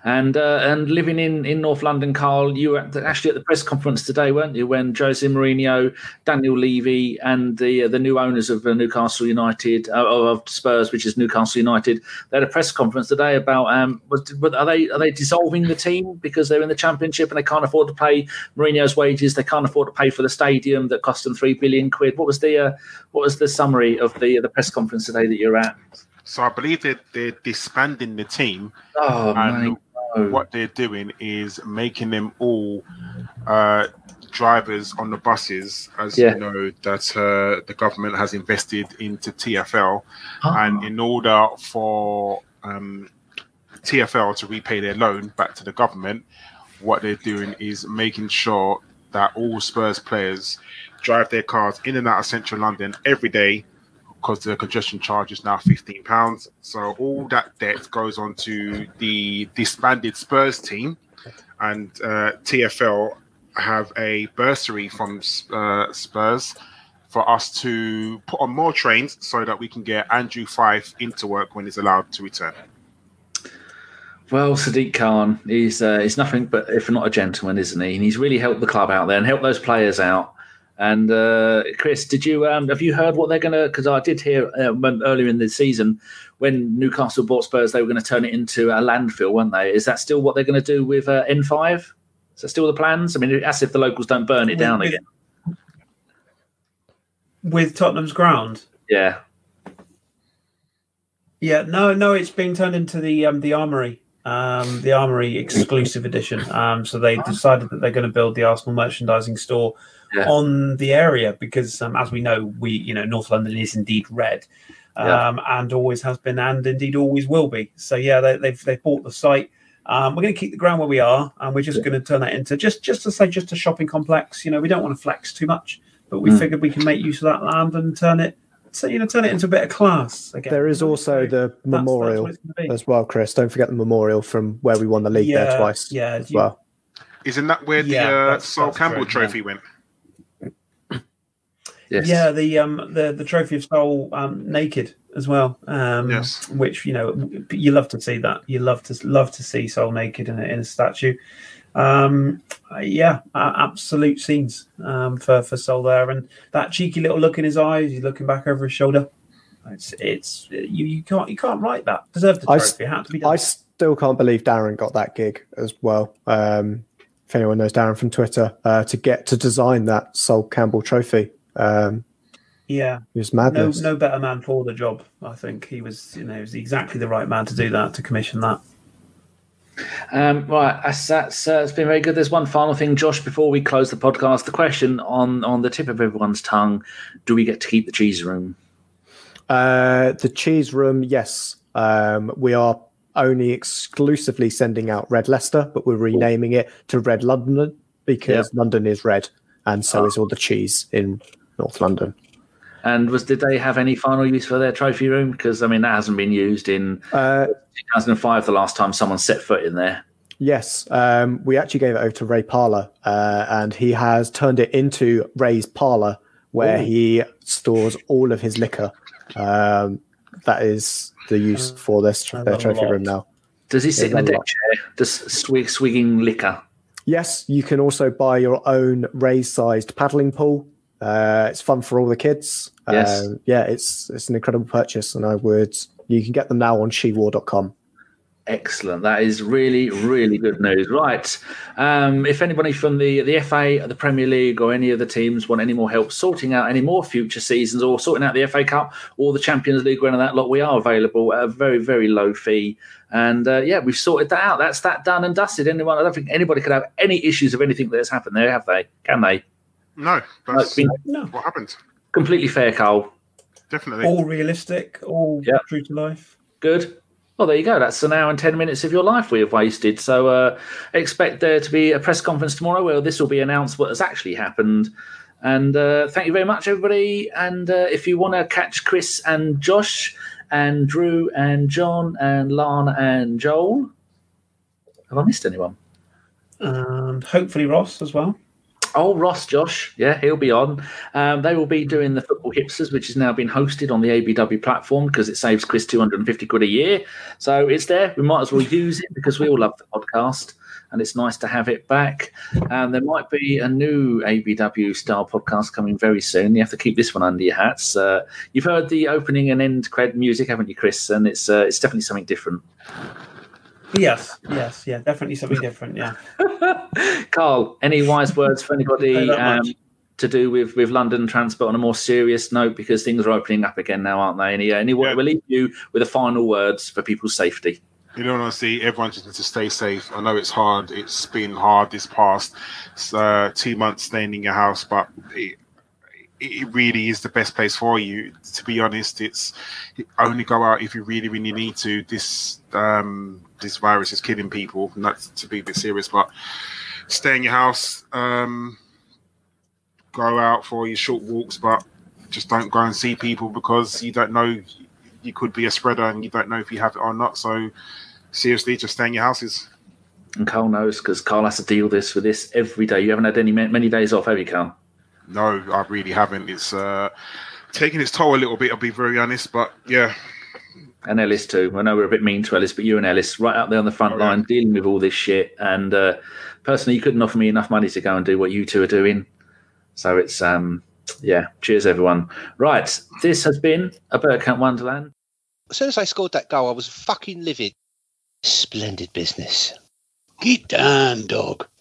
And uh, and living in, in North London, Karl, you were at the, actually at the press conference today, weren't you? When Jose Mourinho, Daniel Levy, and the uh, the new owners of uh, Newcastle United, uh, of Spurs, which is Newcastle United, they had a press conference today about um, are they are they dissolving the team because they're in the Championship and they can't afford to pay Mourinho's wages, they can't afford to pay for the stadium that cost them three billion quid. What was the uh, what was the summary of the the press conference today that you're at? So I believe that they're disbanding the team. Oh And no. What they're doing is making them all uh, drivers on the buses, as Yeah. you know that uh, the government has invested into TFL, Oh. and in order for um, TFL to repay their loan back to the government, what they're doing is making sure that all Spurs players drive their cars in and out of central London every day because the congestion charge is now fifteen pounds. So all that debt goes on to the disbanded Spurs team, and uh, TFL have a bursary from uh, Spurs for us to put on more trains so that we can get Andrew Fife into work when he's allowed to return. Well, Sadiq Khan is uh, is nothing but if not a gentleman, isn't he? And he's really helped the club out there and helped those players out. And uh, Kris, did you um, have you heard what they're going to? Because I did hear uh, when, earlier in the season when Newcastle bought Spurs, they were going to turn it into a landfill, weren't they? Is that still what they're going to do with uh, N5? Is that still the plans? I mean, as if the locals don't burn it down With- again. with Tottenham's ground. Yeah. Yeah, no, no, it's being turned into the um, the Armory, um, the Armory exclusive edition. Um, so they decided that they're going to build the Arsenal merchandising store Yeah. on the area because, um, as we know, we you know North London is indeed red, Yeah. um, and always has been, and indeed always will be. So yeah, they, they've they bought the site. Um, we're going to keep the ground where we are, and we're just going to turn that into just just to say just a shopping complex. You know, we don't want to flex too much, but we Mm. figured we can make use of that land and turn it, so you know, turn it into a bit of class again. There is also the that's- memorial that's what it's gonna be. as well, Kris. Don't forget the memorial from where we won the league there twice Yeah, as you- well. Isn't that where the Yeah, uh, Sol Campbell true, yeah. trophy went? Yes. Yeah, the um the the trophy of Sol um naked as well. Um Yes. which you know you love to see that. You love to love to see Sol naked in a, in a statue. Um yeah, uh, absolute scenes um for for Sol there and that cheeky little look in his eyes, he's looking back over his shoulder. It's it's you, you can't you can't write that. Deserved the I trophy. s- It had to be done. s- still can't believe Darren got that gig as well. Um, if anyone knows Darren from Twitter, uh, to get to design that Sol Campbell trophy. Um, Yeah, it was no, madness. no better man for the job. I think he was, you know, he was exactly the right man to do that, to commission that. Um, right, that's, that's uh, it's been very good. There's one final thing, Josh, before we close the podcast. The question on on the tip of everyone's tongue: Do we get to keep the cheese room? Uh, the cheese room, yes. Um, we are only exclusively sending out Red Leicester, but we're renaming it to Red London because London is red, and so is all the cheese in North London. And was did they have any final use for their trophy room? Because I mean, that hasn't been used in Uh, 2005. The last time someone set foot in there. yes, um, we actually gave it over to Ray Parlour, uh, and he has turned it into Ray's Parlor, where he stores all of his liquor. Um, that is the use for this I their trophy lot. room now. Does he sit in a There's a deck lot. chair, just swig, swigging liquor? Yes, you can also buy your own raised-sized paddling pool. Uh, it's fun for all the kids. Yes. Uh, yeah, it's it's an incredible purchase, and I would you can get them now on shewar.com. Excellent. That is really, really good news. Right. Um, if anybody from the, the FA, the Premier League, or any of the teams want any more help sorting out any more future seasons or sorting out the FA Cup or the Champions League or any of that lot, we are available at a very, very low fee. And uh, yeah, we've sorted that out. That's that done and dusted. Anyone, I don't think anybody could have any issues of anything that's happened there, have they? Can they? No, It's that's been No, what happened. completely fair, Karl. Definitely. all realistic, all Yeah. true to life. Good. Well, there you go. That's an hour and 10 minutes of your life we have wasted. So uh, expect there to be a press conference tomorrow where this will be announced what has actually happened. And uh, thank you very much, everybody. And uh, if you want to catch Kris and Josh and Drew and John and Lana and Joel, have I missed anyone? And hopefully Ross as well. Oh, Ross, Josh, yeah, he'll be on. Um, they will be doing the Football Hipsters, which has now been hosted on the ABW platform because it saves Kris 250 quid a year. So it's there. We might as well use it because we all love the podcast and it's nice to have it back. And there might be a new ABW style podcast coming very soon. You have to keep this one under your hats. Uh, you've heard the opening and end cred music, haven't you, Kris? And it's uh, it's definitely something different. Yes, yes, yeah, definitely something different. Yeah. Karl, any wise words for anybody um, to do with, with London transport on a more serious note because things are opening up again now, aren't they? Any, any Yeah. we'll leave you with the final words for people's safety. You know, honestly, everyone just needs to stay safe. I know it's hard. It's been hard this past uh, two months staying in your house, but it, it really is the best place for you. To be honest, it's only go out if you really, really need to. This um, this virus is killing people. Not to be a bit serious, but stay in your house. Um, go out for your short walks, but just don't go and see people because you don't know. You could be a spreader, and you don't know if you have it or not. So seriously, just stay in your houses. And Karl knows because Karl has to deal this with this every day. You haven't had any many days off, have you, Karl? No, I really haven't. It's uh, taking its toll a little bit. I'll be very honest, but yeah, And Ellis too. I know we're a bit mean to Ellis, but you and Ellis right up there on the front Oh, yeah. line dealing with all this shit. And uh, personally, you couldn't offer me enough money to go and do what you two are doing. So it's um, yeah. Cheers, everyone. Right, this has been a Bergkamp Wonderland. As soon as I scored that goal, I was fucking livid. Splendid business. Get down, dog.